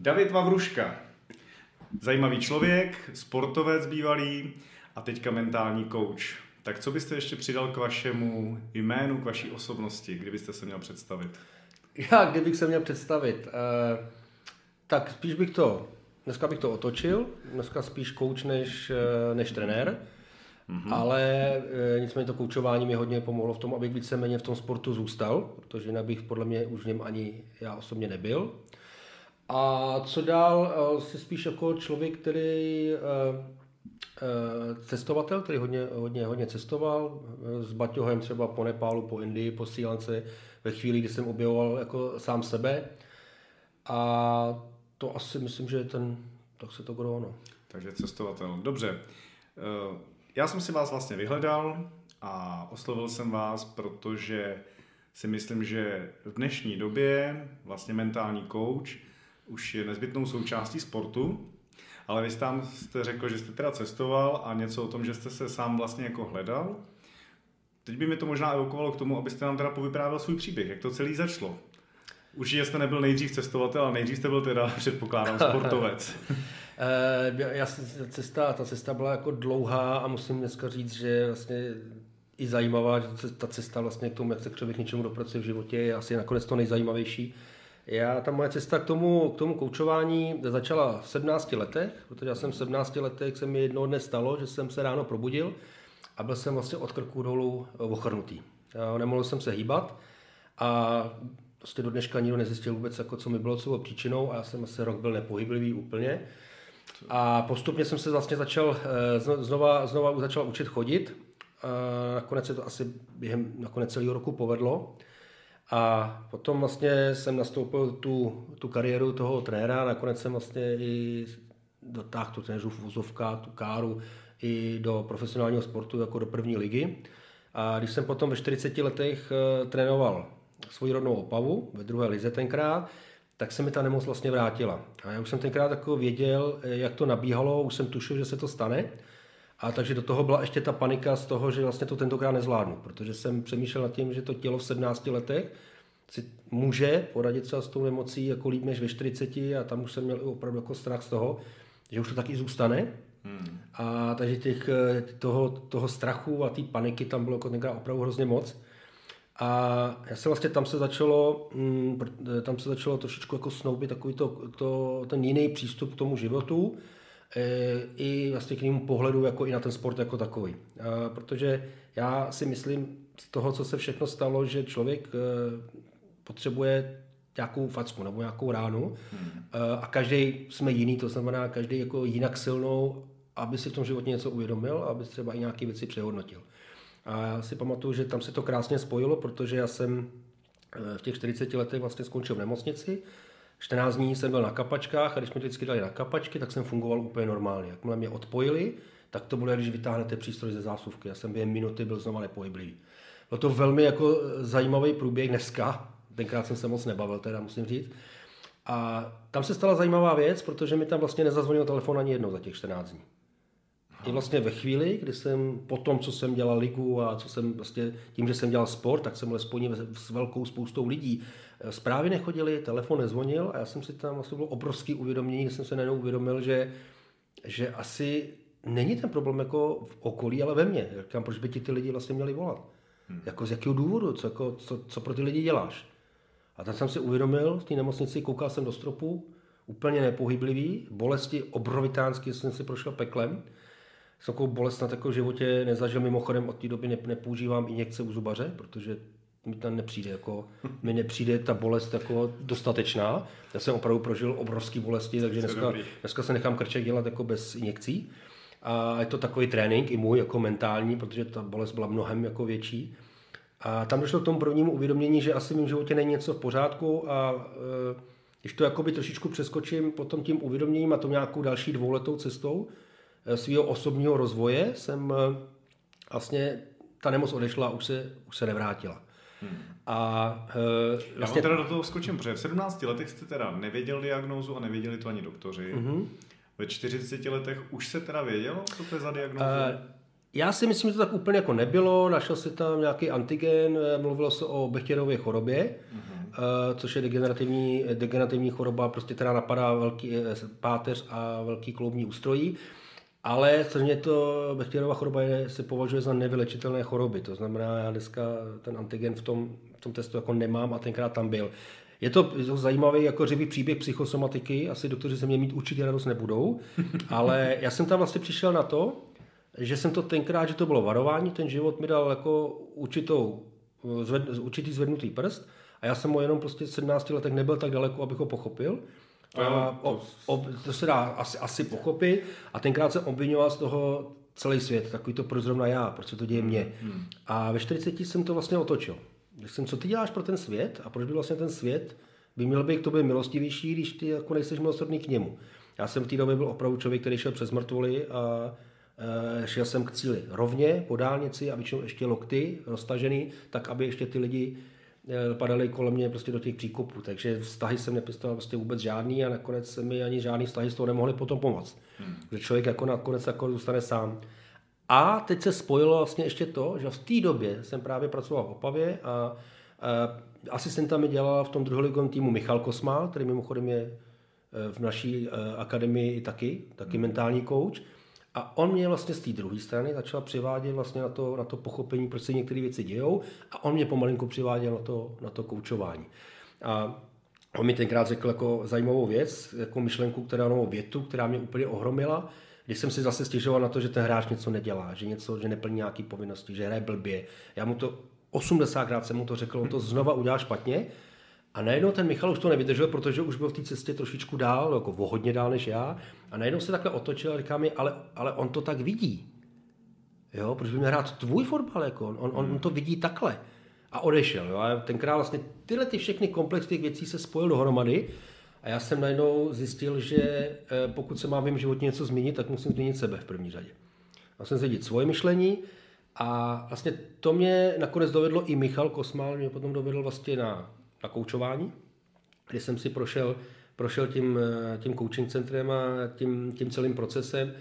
David Vavruška. Zajímavý člověk, sportovec bývalý a teďka mentální coach. Tak co byste ještě přidal k vašemu jménu, k vaší osobnosti, kdybyste se měl představit? Já, kdybych se měl představit, eh, tak spíš bych to, dneska bych to otočil, dneska spíš coach než, eh, než trenér, mm-hmm. ale eh, nicméně to koučování mi hodně pomohlo v tom, abych víceméně v tom sportu zůstal, protože jinak bych podle mě už v něm ani já osobně nebyl. A co dál, eh, jsi spíš jako člověk, který eh, eh, cestovatel, který hodně, hodně, hodně cestoval s Baťohem třeba po Nepálu, po Indii, po Sri Lance, ve chvíli, kdy jsem objevoval jako sám sebe. A to asi myslím, že je ten, tak se to bylo ono. Takže cestovatel. Dobře. Já jsem si vás vlastně vyhledal a oslovil jsem vás, protože si myslím, že v dnešní době vlastně mentální coach už je nezbytnou součástí sportu, ale vy tam jste řekl, že jste teda cestoval a něco o tom, že jste se sám vlastně jako hledal. Teď by mi to možná evokovalo k tomu, abyste nám teda povyprávěl svůj příběh, jak to celý začalo. Už jste nebyl nejdřív cestovatel, ale nejdřív jste byl teda, předpokládám, sportovec. Eh, já, cesta, ta cesta byla jako dlouhá a musím dneska říct, že vlastně i zajímavá, že ta cesta vlastně k tomu, jak se člověk něčemu dopracuje v životě, je asi nakonec to nejzajímavější. Já, ta moje cesta k tomu, k tomu koučování začala v 17 letech, protože já jsem v 17 letech, se mi jednoho dne stalo, že jsem se ráno probudil a byl jsem vlastně od krku dolů ochrnutý. Nemohl jsem se hýbat a prostě do dneška nikdo nezjistil vůbec, jako co mi bylo, co bylo příčinou a já jsem asi rok byl nepohyblivý úplně. A postupně jsem se vlastně začal, eh, znova, znova začal učit chodit. Nakonec se to asi během nakonec celého roku povedlo. A potom vlastně jsem nastoupil tu, tu kariéru toho trenéra, nakonec jsem vlastně i dotáhl tu trenéřů v vozovka, tu káru i do profesionálního sportu jako do první ligy. A když jsem potom ve 40 letech uh, trénoval svoji rodnou Opavu ve druhé lize tenkrát, tak se mi ta nemoc vlastně vrátila. A já už jsem tenkrát jako věděl, eh, jak to nabíhalo, už jsem tušil, že se to stane. A takže do toho byla ještě ta panika z toho, že vlastně to tentokrát nezvládnu, protože jsem přemýšlel nad tím, že to tělo v 17 letech si může poradit třeba s tou nemocí jako líp než ve 40 a tam už jsem měl opravdu jako strach z toho, že už to taky zůstane. Hmm. A takže těch, toho, toho strachu a té paniky tam bylo jako tenkrát opravdu hrozně moc. A já se vlastně tam se začalo, mm, tam se začalo trošičku jako snoubit takový to, to, ten jiný přístup k tomu životu, i vlastně k němu pohledu jako i na ten sport jako takový. Protože já si myslím z toho, co se všechno stalo, že člověk e, potřebuje nějakou facku nebo nějakou ránu hmm. A každý jsme jiný, to znamená každý jako jinak silnou, aby si v tom životě něco uvědomil, aby třeba i nějaké věci přehodnotil. A já si pamatuju, že tam se to krásně spojilo, protože já jsem v těch 40 letech vlastně skončil v nemocnici, 14 dní jsem byl na kapačkách a když mi vždycky dali na kapačky, tak jsem fungoval úplně normálně. Jakmile mě odpojili, tak to bylo, když vytáhnete přístroj ze zásuvky. Já jsem během minuty byl znova nepohyblivý. Bylo to velmi jako zajímavý průběh dneska. Tenkrát jsem se moc nebavil, teda musím říct. A tam se stala zajímavá věc, protože mi tam vlastně nezazvonil telefon ani jednou za těch 14 dní. I vlastně ve chvíli, kdy jsem po tom, co jsem dělal ligu a co jsem vlastně, tím, že jsem dělal sport, tak jsem byl spojený s velkou spoustou lidí. Zprávy nechodily, telefon nezvonil a já jsem si tam vlastně bylo obrovský uvědomění, že jsem se najednou uvědomil, že, že asi není ten problém jako v okolí, ale ve mně. Říkám, proč by ti ty lidi vlastně měli volat? Hmm. Jako z jakého důvodu? Co, jako, co, co pro ty lidi děláš? A tak jsem si uvědomil v té nemocnici, koukal jsem do stropu, úplně nepohyblivý, bolesti obrovitánsky jsem si prošel peklem. Jsem takovou bolest na takovém životě nezažil, mimochodem od té doby ne, nepoužívám injekce u zubaře, protože mi tam nepřijde, jako, mi nepřijde ta bolest jako dostatečná. Já jsem opravdu prožil obrovské bolesti, takže dneska, dneska se nechám krček dělat jako bez injekcí. A je to takový trénink i můj jako mentální, protože ta bolest byla mnohem jako větší. A tam došlo k tomu prvnímu uvědomění, že asi v mém životě není něco v pořádku a e, když to jakoby trošičku přeskočím potom tím uvědoměním a to nějakou další dvouletou cestou e, svého osobního rozvoje jsem e, vlastně ta nemoc odešla a už se, už se nevrátila. Hmm. A uh, vlastně... Já teda do toho skočím, protože v 17 letech jste teda nevěděl diagnózu a nevěděli to ani doktoři. Mm-hmm. Ve 40 letech už se teda vědělo, co to je za diagnózu? Uh, já si myslím, že to tak úplně jako nebylo, našel se tam nějaký antigen, eh, mluvilo se o Bechtěrově chorobě, mm-hmm. což je degenerativní, degenerativní choroba, prostě která napadá velký páteř a velký kloubní ústrojí. Ale samozřejmě to bakteriová choroba je, se považuje za nevylečitelné choroby. To znamená, já dneska ten antigen v tom, v tom testu jako nemám a tenkrát tam byl. Je to, je to zajímavý jako řivý příběh psychosomatiky, asi doktoři se mě mít určitě radost nebudou, ale já jsem tam vlastně přišel na to, že jsem to tenkrát, že to bylo varování, ten život mi dal jako určitou, zved, určitý zvednutý prst a já jsem mu jenom prostě v 17 letech nebyl tak daleko, abych ho pochopil. A, o, o, to se dá asi, asi pochopit a tenkrát jsem obvinoval z toho celý svět, takový to prozrovna já, proč se to děje mně. Hmm, hmm. A ve 40 jsem to vlastně otočil. Když jsem, co ty děláš pro ten svět a proč by vlastně ten svět by měl být k tobě milostivější, když ty jako nejseš milosrdný k němu. Já jsem v té době byl opravdu člověk, který šel přes mrtvoly a e, šel jsem k cíli rovně po dálnici a většinou ještě lokty roztažený, tak aby ještě ty lidi padaly kolem mě prostě do těch příkopů. Takže vztahy jsem nepěstoval prostě vůbec žádný a nakonec se mi ani žádný vztahy z toho nemohli potom pomoct. Hmm. Že člověk jako nakonec jako zůstane sám. A teď se spojilo vlastně ještě to, že v té době jsem právě pracoval v Opavě a, a asistenta mi dělal v tom druholigovém týmu Michal Kosmal, který mimochodem je e, v naší e, akademii taky, taky mentální coach. A on mě vlastně z té druhé strany začal přivádět vlastně na to, na to pochopení, proč se některé věci dějou a on mě pomalinku přiváděl na to, na to koučování. A on mi tenkrát řekl jako zajímavou věc, jako myšlenku, která novou větu, která mě úplně ohromila, když jsem si zase stěžoval na to, že ten hráč něco nedělá, že něco, že neplní nějaké povinnosti, že hraje blbě. Já mu to 80krát jsem mu to řekl, on to znova udělal špatně. A najednou ten Michal už to nevydržel, protože už byl v té cestě trošičku dál, jako o hodně dál než já. A najednou se takhle otočil a říká mi, ale, ale on to tak vidí. Jo, proč by měl hrát tvůj fotbal, jako on, on, on to vidí takhle. A odešel. Jo. A tenkrát vlastně tyhle ty všechny komplex těch věcí se spojil dohromady a já jsem najednou zjistil, že eh, pokud se má v mém životě něco změnit, tak musím změnit sebe v první řadě. Musím změnit svoje myšlení a vlastně to mě nakonec dovedlo i Michal Kosmal, mě potom dovedl vlastně na, na koučování, kdy jsem si prošel, prošel tím, eh, tím coaching centrem a tím, tím celým procesem.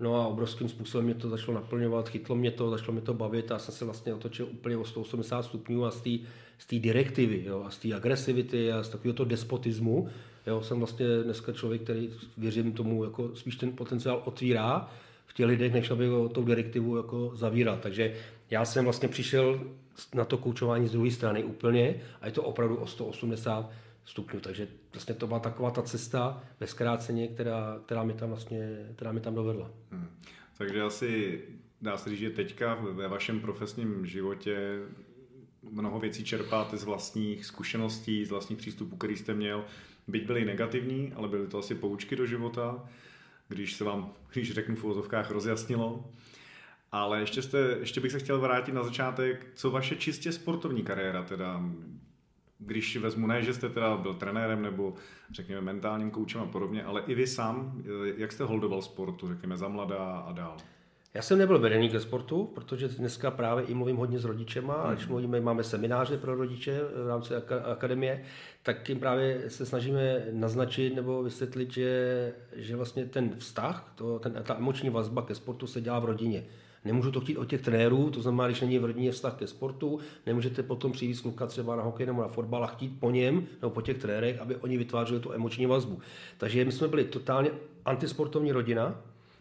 No a obrovským způsobem mě to začalo naplňovat, chytlo mě to, začalo mě to bavit a jsem se vlastně otočil úplně o 180 stupňů a z té z direktivy jo, a z té agresivity a z takového despotismu Jo, jsem vlastně dneska člověk, který věřím tomu, jako spíš ten potenciál otvírá v těch lidech, než aby ho tou direktivu jako zavíral. Takže já jsem vlastně přišel na to koučování z druhé strany úplně a je to opravdu o 180 stupňů. Takže vlastně to byla taková ta cesta ve zkráceně, která, která, mi tam vlastně, která mi tam dovedla. Hmm. Takže asi dá se říct, že teďka ve vašem profesním životě mnoho věcí čerpáte z vlastních zkušeností, z vlastních přístupů, který jste měl byť byly negativní, ale byly to asi poučky do života, když se vám, když řeknu v rozjasnilo. Ale ještě, jste, ještě bych se chtěl vrátit na začátek, co vaše čistě sportovní kariéra, teda když vezmu ne, že jste teda byl trenérem nebo řekněme mentálním koučem a podobně, ale i vy sám, jak jste holdoval sportu, řekněme za mladá a dál? Já jsem nebyl vedený ke sportu, protože dneska právě i mluvím hodně s rodičema, a když mluvíme, máme semináře pro rodiče v rámci akademie, tak jim právě se snažíme naznačit nebo vysvětlit, že, že vlastně ten vztah, to, ten, ta emoční vazba ke sportu se dělá v rodině. Nemůžu to chtít od těch trenérů, to znamená, když není v rodině vztah ke sportu, nemůžete potom přijít kluka třeba na hokej nebo na fotbal a chtít po něm nebo po těch trenérech, aby oni vytvářeli tu emoční vazbu. Takže my jsme byli totálně antisportovní rodina,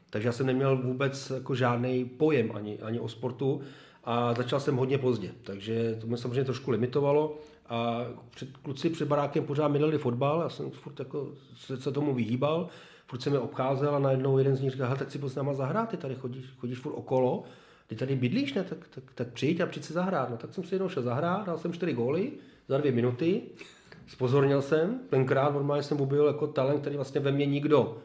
takže já jsem neměl vůbec jako žádný pojem ani, ani o sportu a začal jsem hodně pozdě. Takže to mě samozřejmě trošku limitovalo a před, kluci před barákem pořád měli fotbal, já jsem furt jako se, se tomu vyhýbal, furt jsem je obcházel a najednou jeden z nich říkal, tak si pojď s náma zahrát, ty tady chodíš, chodíš furt okolo, ty tady bydlíš, ne? Tak, tak, tak přijď a přijď si zahrát. No tak jsem si jednou šel zahrát, dal jsem čtyři góly za dvě minuty, spozornil jsem, tenkrát normálně jsem objevil jako talent, který vlastně ve mně nikdo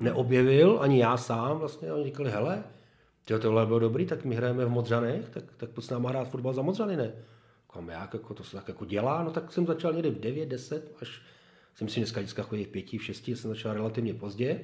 neobjevil, ani já sám vlastně, oni říkali, hele, tyjo, tohle bylo dobrý, tak my hrajeme v Modřanech, tak, tak pojď s náma hrát fotbal za Modřany, ne? Kam jak, jako to se tak jako dělá, no tak jsem začal někdy v 9, 10, až jsem si dneska vždycky chodí v 5, v 6, jsem začal relativně pozdě.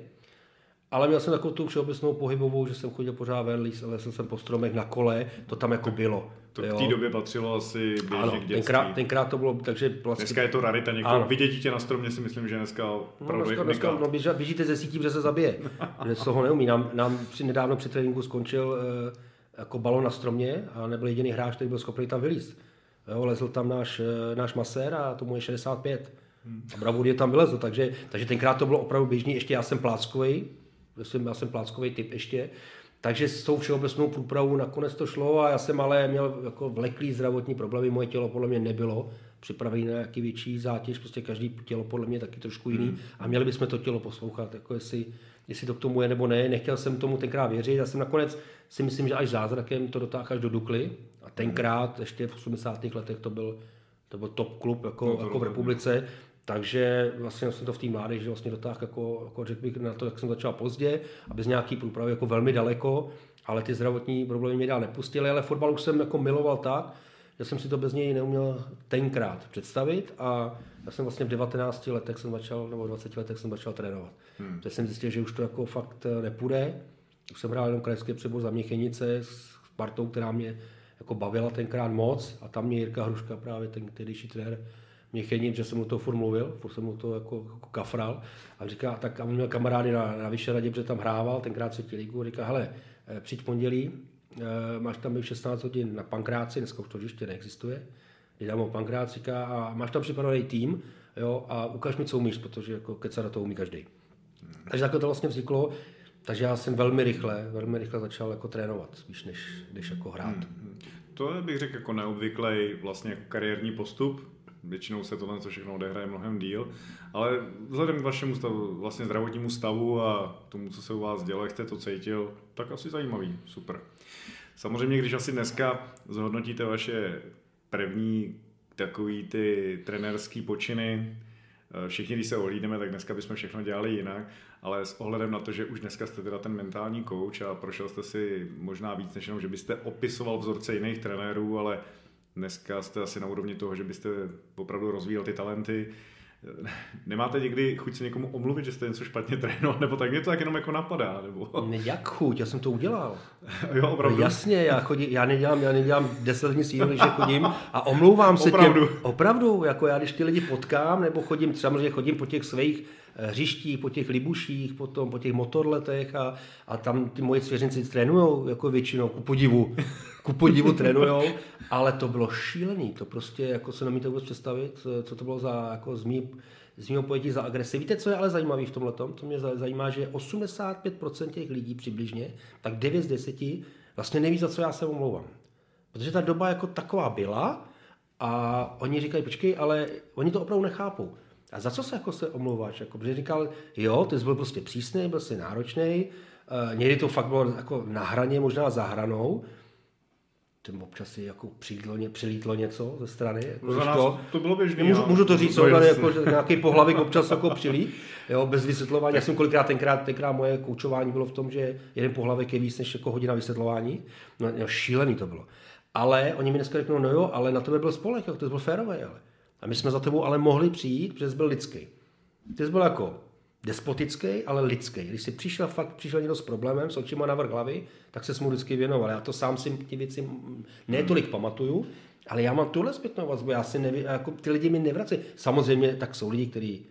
Ale měl jsem takovou tu všeobecnou pohybovou, že jsem chodil pořád ven, lesl jsem po stromech na kole, to tam jako bylo. To v té době patřilo asi běžně ano, k tenkrát, tenkrát, to bylo, takže vlastně... Dneska je to rarita, někdo ano. vidět dítě na stromě si myslím, že dneska no, dneska, dneska no, běží, běžíte ze sítí, že se zabije. z toho neumí. Nám, nám při, nedávno při tréninku skončil uh, jako balon na stromě a nebyl jediný hráč, který byl schopný tam vylízt. Jo, lezl tam náš, eh, náš masér a tomu je 65. A bravurně tam vylezl, takže, takže tenkrát to bylo opravdu běžný, ještě já jsem pláckový, já jsem pláckový typ ještě, takže s tou všeobecnou průpravou nakonec to šlo a já jsem ale měl jako vleklý zdravotní problémy, moje tělo podle mě nebylo připravené na nějaký větší zátěž, prostě každý tělo podle mě je taky trošku jiný hmm. a měli bychom to tělo poslouchat, jako jestli, jestli to k tomu je nebo ne, nechtěl jsem tomu tenkrát věřit, já jsem nakonec si myslím, že až zázrakem to dotáhl až do Dukly a tenkrát, ještě v 80. letech to byl, to byl top klub jako, no, jako v republice, takže vlastně jsem to v té mládeži vlastně dotáhl, jako, jako řekl bych na to, jak jsem začal pozdě a bez nějaký průpravy jako velmi daleko, ale ty zdravotní problémy mě dál nepustily, ale fotbal už jsem jako miloval tak, že jsem si to bez něj neuměl tenkrát představit a já jsem vlastně v 19 letech jsem začal, nebo 20 letech jsem začal trénovat. Hmm. Takže jsem zjistil, že už to jako fakt eh, nepůjde. Už jsem hrál jenom krajský přebor za Měchenice s partou, která mě jako bavila tenkrát moc a tam mě Jirka Hruška, právě ten tehdejší trenér, mě chenil, že jsem mu to furt mluvil, furt jsem mu to jako, jako kafral. A říká, tak a on měl kamarády na, na Vyšehradě, protože tam hrával, tenkrát třetí ligu, říká, hele, eh, přijď pondělí, eh, máš tam 16 hodin na pankráci, dneska už to ještě neexistuje, jde tam o pankrác, říká, a máš tam připravený tým, jo, a ukáž mi, co umíš, protože jako keca na to umí každý. Takže takhle to vlastně vzniklo, takže já jsem velmi rychle, velmi rychle začal jako trénovat, spíš než, než jako hrát. Hmm. To bych řekl jako neobvyklý vlastně jako kariérní postup, většinou se tohle co všechno odehraje mnohem díl, ale vzhledem k vašemu stavu, vlastně zdravotnímu stavu a tomu, co se u vás dělo, jak jste to cítil, tak asi zajímavý, super. Samozřejmě, když asi dneska zhodnotíte vaše první takový ty trenerský počiny, eh, všichni, když se ohlídneme, tak dneska bychom všechno dělali jinak, ale s ohledem na to, že už dneska jste teda ten mentální coach a prošel jste si možná víc než jenom, že byste opisoval vzorce jiných trenérů, ale Dneska jste asi na úrovni toho, že byste opravdu rozvíjel ty talenty. Nemáte někdy chuť se někomu omluvit, že jste něco špatně trénoval, nebo tak mě to tak jenom jako napadá? Nebo... Ne, jak chuť, já jsem to udělal. jo, opravdu. No, jasně, já, chodím, já nedělám, já nedělám deset dní síly, že chodím a omlouvám se opravdu. těm. Opravdu. Jako já, když ty lidi potkám, nebo chodím, samozřejmě chodím po těch svých hřištích, po těch libuších, potom po těch motorletech a, a tam ty moje svěřenci trénují jako většinou, ku podivu ku podivu trénujou, ale to bylo šílený, to prostě jako se nemůžete vůbec představit, co to bylo za, jako z, mý, z mého pojetí za agresi. Víte, co je ale zajímavé v tomhle? To mě zajímá, že 85% těch lidí přibližně, tak 9 z 10 vlastně neví, za co já se omlouvám. Protože ta doba jako taková byla a oni říkají, počkej, ale oni to opravdu nechápou. A za co se jako se omlouváš? Jako, protože říkal, jo, ty jsi byl prostě přísný, byl jsi náročný, uh, někdy to fakt bylo jako na hraně, možná za hranou, tím občas si jako přilítlo, přilítlo něco ze strany. Jako za nás to, to bylo běžné. Můžu, můžu to říct, to no, jako, že nějaký pohlavik občas jako přilí, jo, bez vysvětlování. Já jsem kolikrát tenkrát, tenkrát moje koučování bylo v tom, že jeden pohlavek je víc než jako hodina vysvětlování. No, jo, šílený to bylo. Ale oni mi dneska řeknou, no jo, ale na tebe byl spolek, jako to byl férové, ale. A my jsme za tebou ale mohli přijít, protože jsi byl lidský. Ty jsi byl jako despotický, ale lidský. Když si přišel fakt, přišel někdo s problémem, s očima na vrch hlavy, tak se mu vždycky věnoval. Já to sám si ty věci ne tolik pamatuju, ale já mám tuhle zpětnou vazbu, já si neví, jako ty lidi mi nevrací. Samozřejmě tak jsou lidi, kteří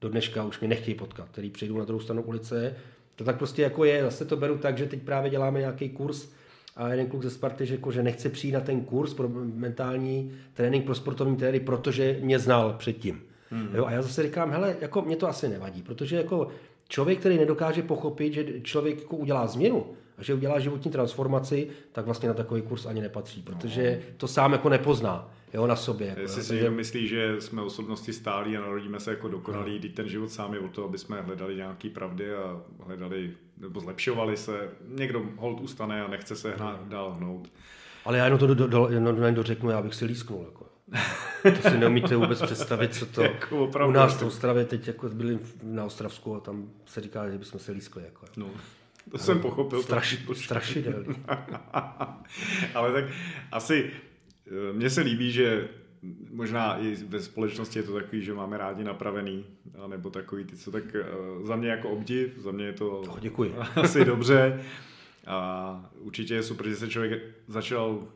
do dneška už mě nechtějí potkat, kteří přijdou na druhou stranu ulice. To tak prostě jako je, zase to beru tak, že teď právě děláme nějaký kurz a jeden kluk ze Sparty řekl, že nechce přijít na ten kurz pro mentální trénink pro sportovní trenéry, protože mě znal předtím. Hmm. Jo, a já zase říkám, hele, jako mě to asi nevadí, protože jako člověk, který nedokáže pochopit, že člověk jako udělá změnu a že udělá životní transformaci, tak vlastně na takový kurz ani nepatří, protože no. to sám jako nepozná jo, na sobě. Jako, Jestli si někdo myslí, že jsme osobnosti stálí a narodíme se jako dokonalí, no. ten život sám je o to, aby jsme hledali nějaký pravdy a hledali nebo zlepšovali se. Někdo hold ustane a nechce se hnát, no. dál hnout. Ale já jenom to do, do, do, do, do řeknu, já bych si lísknul. Jako. To si neumíte vůbec představit, co to... jako opravdu, u nás v Ostravě teď jako byli na Ostravsku a tam se říká, že bychom se lískli. Jako. No. To jsem pochopil. Straš, strašidelný. Ale tak asi eh, mně se líbí, že možná i ve společnosti je to takový, že máme rádi napravený, nebo takový ty, co tak eh, za mě jako obdiv, za mě je to oh, děkuji. asi dobře. A určitě je super, že se člověk začal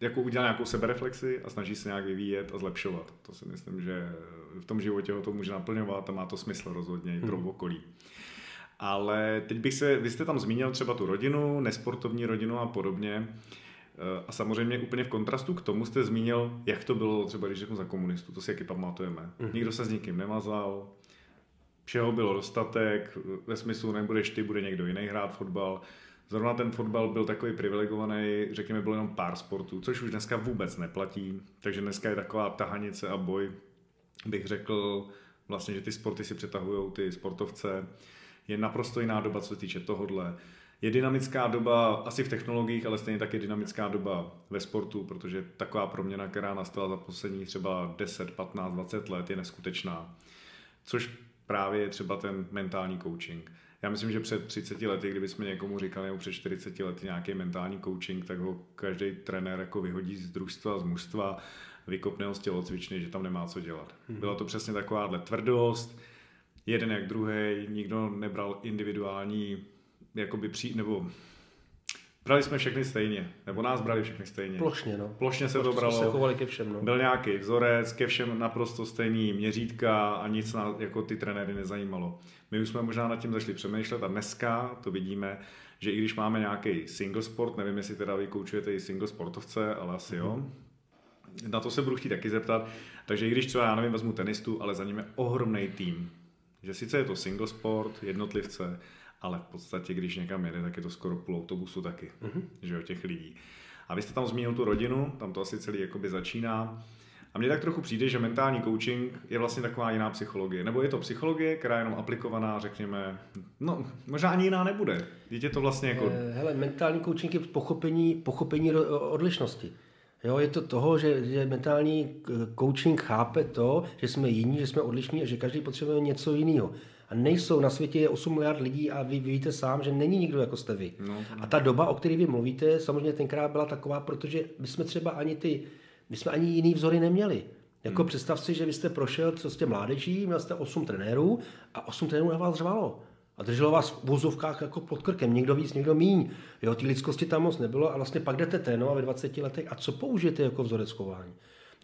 jako udělat nějakou sebereflexi a snaží se nějak vyvíjet a zlepšovat. To si myslím, že v tom životě ho to může naplňovat a má to smysl rozhodně i pro hmm. Ale teď bych se, vy jste tam zmínil třeba tu rodinu, nesportovní rodinu a podobně. Eh, a samozřejmě úplně v kontrastu k tomu jste zmínil, jak to bylo třeba, když řeknu za komunistů, to si jaký pamatujeme. Mm. Nikdo se s nikým nemazal, všeho bylo dostatek, ve smyslu nebudeš ty, bude někdo jiný hrát fotbal. Zrovna ten fotbal byl takový privilegovaný, řekněme, bylo jenom pár sportů, což už dneska vůbec neplatí. Takže dneska je taková tahanice a boj, bych řekl, vlastně, že ty sporty si přetahují ty sportovce. Je naprosto jiná doba, co se týče tohohle. Je dynamická doba asi v technologiích, ale stejně tak je dynamická doba ve sportu, protože taková proměna, která nastala za poslední třeba 10, 15, 20 let, je neskutečná. Což právě je třeba ten mentální coaching. Já myslím, že před 30 lety, kdybychom někomu říkali, nebo před 40 lety nějaký mentální coaching, tak ho každý trenér jako vyhodí z družstva, z mužstva, vykopne ho z tělocvičny, že tam nemá co dělat. Hmm. Byla to přesně takováhle tvrdost, jeden jak druhý, nikdo nebral individuální jakoby při, nebo brali jsme všechny stejně, nebo nás brali všechny stejně. Plošně, no. Plošně se Plošně to bralo. se chovali ke všem, no. Byl nějaký vzorec, ke všem naprosto stejný měřítka a nic na, jako ty trenéry nezajímalo. My už jsme možná nad tím začali přemýšlet a dneska to vidíme, že i když máme nějaký single sport, nevím, jestli teda vy koučujete i single sportovce, ale asi mm-hmm. jo, mhm. na to se budu chtít taky zeptat. Takže i když třeba, já nevím, vezmu tenistu, ale za ním je ohromný tým. Že sice je to single sport, jednotlivce, ale v podstatě, když někam jede, tak je to skoro půl autobusu taky, mm-hmm. že jo, těch lidí. A vy jste tam zmínil tu rodinu, tam to asi celý jakoby začíná. A mně tak trochu přijde, že mentální coaching je vlastně taková jiná psychologie. Nebo je to psychologie, která je jenom aplikovaná, řekněme, no možná ani jiná nebude. Je to vlastně jako... Eh, hele, mentální coaching je pochopení, pochopení odlišnosti. Jo, je to toho, že, že mentální coaching chápe to, že jsme jiní, že jsme odlišní a že každý potřebuje něco jiného. A nejsou, na světě je 8 miliard lidí a vy víte sám, že není nikdo jako jste vy. No, a ta doba, o které vy mluvíte, samozřejmě tenkrát byla taková, protože my jsme třeba ani ty, my jsme ani jiný vzory neměli. Jako hmm. představ si, že vy jste prošel, co jste mládeží, měl jste 8 trenérů a 8 trenérů na vás řvalo. A drželo vás v vozovkách jako pod krkem, někdo víc, někdo míň. Jo, ty lidskosti tam moc nebylo a vlastně pak jdete trénovat ve 20 letech a co použijete jako vzorec chování?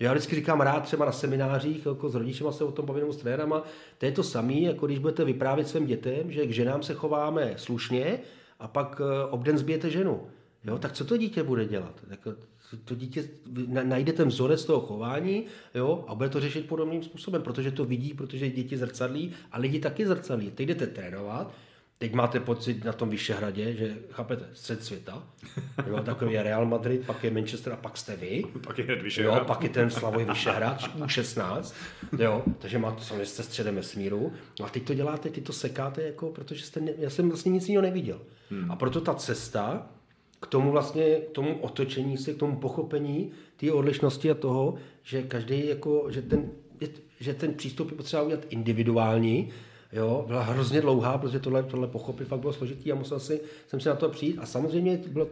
Já vždycky říkám rád třeba na seminářích, jako s rodičima se o tom bavím s trenérama, to je to samé, jako když budete vyprávět svým dětem, že k ženám se chováme slušně a pak eh, obden zbijete ženu. Jo, tak co to dítě bude dělat? Tak to dítě najde ten vzorec toho chování jo, a bude to řešit podobným způsobem, protože to vidí, protože děti zrcadlí a lidi taky zrcadlí. Teď jdete trénovat, Teď máte pocit na tom Vyšehradě, že chápete, střed světa, jo, takový je Real Madrid, pak je Manchester a pak jste vy. Pak je Vyšehrad. Jo, pak je ten Slavoj Vyšehrad, U16, jo, takže máte, samozřejmě jste středem vesmíru. No a teď to děláte, teď to sekáte, jako, protože jste, ne, já jsem vlastně nic jiného neviděl. Hmm. A proto ta cesta k tomu vlastně, k tomu otočení se, k tomu pochopení té odlišnosti a toho, že každý jako, že ten, že ten přístup je potřeba udělat individuální, Jo, byla hrozně dlouhá, protože tohle, tohle pochopit fakt bylo složitý a musel si, jsem si na to přijít. A samozřejmě bylo,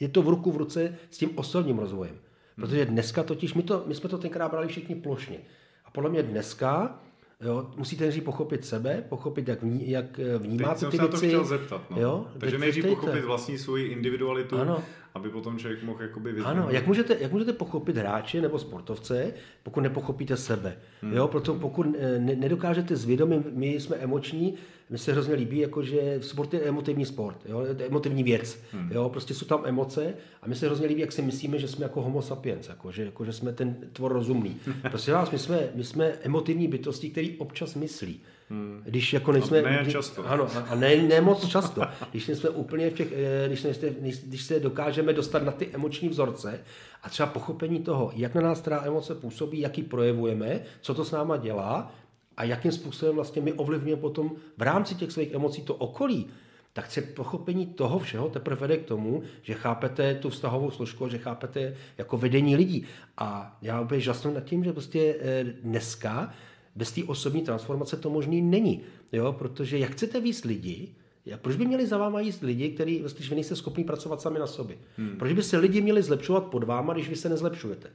je to v ruku v ruce s tím osobním rozvojem. Protože dneska totiž, my, to, my jsme to tenkrát brali všichni plošně. A podle mě dneska Jo, musíte nejdřív pochopit sebe, pochopit, jak, vní, jak eh, vnímáte ty věci. Teď jsem se to chtěl zeptat. No. Jo? Takže nejdřív pochopit vlastní svoji individualitu, ano. aby potom člověk mohl jakoby vyzvědět. Ano, jak můžete, jak můžete pochopit hráče nebo sportovce, pokud nepochopíte sebe. Hmm. Jo, proto pokud eh, ne, nedokážete zvědomit, my jsme emoční, mi se hrozně líbí, jako že sport je emotivní sport, jo? je emotivní věc. Hmm. Jo? Prostě jsou tam emoce a mi se hrozně líbí, jak si myslíme, že jsme jako homo sapiens, jako že, jako, že jsme ten tvor rozumný. Prostě vás, my jsme, my jsme emotivní bytosti, který občas myslí. Hmm. Když jako nejsme... A ne často. Ano, a ne, ne moc často. Když jsme úplně v těch, eh, když, nejste, když se dokážeme dostat na ty emoční vzorce a třeba pochopení toho, jak na nás teda emoce působí, jaký projevujeme, co to s náma dělá, a jakým způsobem vlastně my ovlivňujeme potom v rámci těch svých emocí to okolí, tak se pochopení toho všeho teprve vede k tomu, že chápete tu vztahovou složku, že chápete jako vedení lidí. A já úplně žasnu nad tím, že prostě eh, dneska bez té osobní transformace to možný není. Jo? Protože jak chcete víc lidi, proč by měli za váma jíst lidi, který, když vy nejste schopni pracovat sami na sobě? Hmm. Proč by se lidi měli zlepšovat pod váma, když vy se nezlepšujete?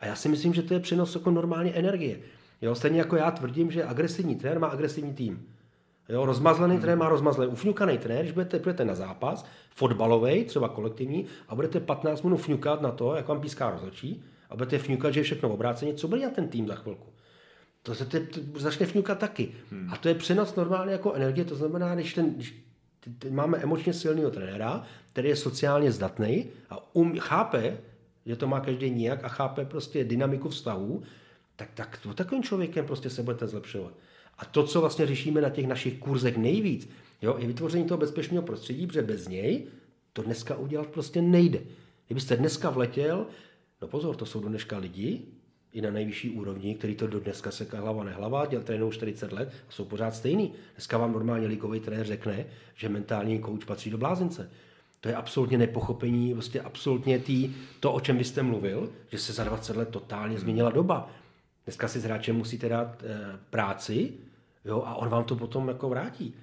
A já si myslím, že to je přenos jako normálně energie. Jo, stejně jako já tvrdím, že agresivní trenér má agresivní tým. Jo, rozmazlený trenér má rozmazlený. Ufňukaný trenér, když budete, budete na zápas, fotbalový, třeba kolektivní, a budete 15 minut fňukat na to, jak vám píská rozhodčí, a budete fňukat, že je všechno obráceně, co bude dělat ten tým za chvilku? To se te, to začne fňukat taky. Hmm. A to je přenos normálně jako energie, to znamená, když ten, když máme emočně silného trenéra, který je sociálně zdatný a um, chápe, že to má každý nijak a chápe prostě dynamiku vztahů, tak, tak to takovým člověkem prostě se budete zlepšovat. A to, co vlastně řešíme na těch našich kurzech nejvíc, jo, je vytvoření toho bezpečného prostředí, protože bez něj to dneska udělat prostě nejde. Kdybyste dneska vletěl, no pozor, to jsou do dneška lidi, i na nejvyšší úrovni, který to do dneska se hlava nehlava, děl trénou 40 let a jsou pořád stejný. Dneska vám normálně ligový trenér řekne, že mentální kouč patří do blázince. To je absolutně nepochopení, vlastně absolutně tý, to, o čem vy jste mluvil, že se za 20 let totálně změnila doba. Dneska si s hráčem musíte dát e, práci jo, a on vám to potom jako vrátí.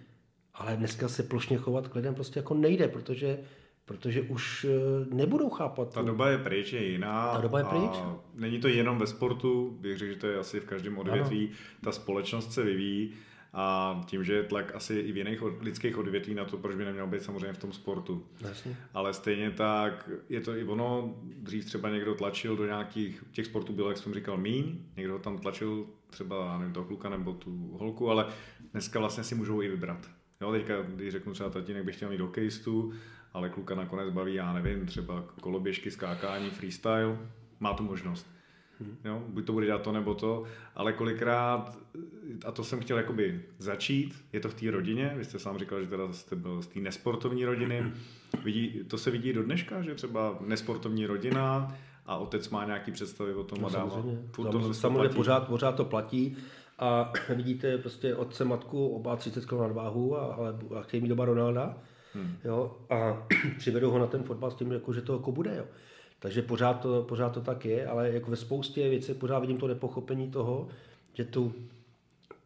Ale dneska se plošně chovat k lidem prostě jako nejde, protože protože už eh, nebudou chápat. Ta doba je pryč, je jiná. Ta doba je pryč. A není to jenom ve sportu, bych řekl, že to je asi v každém odvětví. Ano. Ta společnost se vyvíjí a tím, že je tlak asi i v jiných lidských odvětví na to, proč by neměl být samozřejmě v tom sportu. Jasně. Ale stejně tak je to i ono, dřív třeba někdo tlačil do nějakých, těch sportů bylo, jak jsem říkal, míň, někdo tam tlačil třeba, nevím, toho kluka nebo tu holku, ale dneska vlastně si můžou i vybrat. Jo, teďka, když řeknu třeba tatínek bych chtěl mít hokejistu, ale kluka nakonec baví, já nevím, třeba koloběžky, skákání, freestyle, má tu možnost. Hmm. Jo, buď to bude dělat to nebo to, ale kolikrát, a to jsem chtěl jakoby začít, je to v té rodině, vy jste sám říkal, že teda jste byl z té nesportovní rodiny, vidí, to se vidí do dneška, že třeba nesportovní rodina a otec má nějaký představy o tom no, a dává. Samozřejmě, to samozřejmě pořád, pořád to platí a vidíte prostě otce, matku, oba 30 kg nadváhu a, ale, a chtějí mít doba Ronalda, Hmm. Jo, a přivedou ho na ten fotbal s tím, jako, že to jako bude. Jo. Takže pořád to, pořád to tak je, ale jako ve spoustě věcí pořád vidím to nepochopení toho, že tu,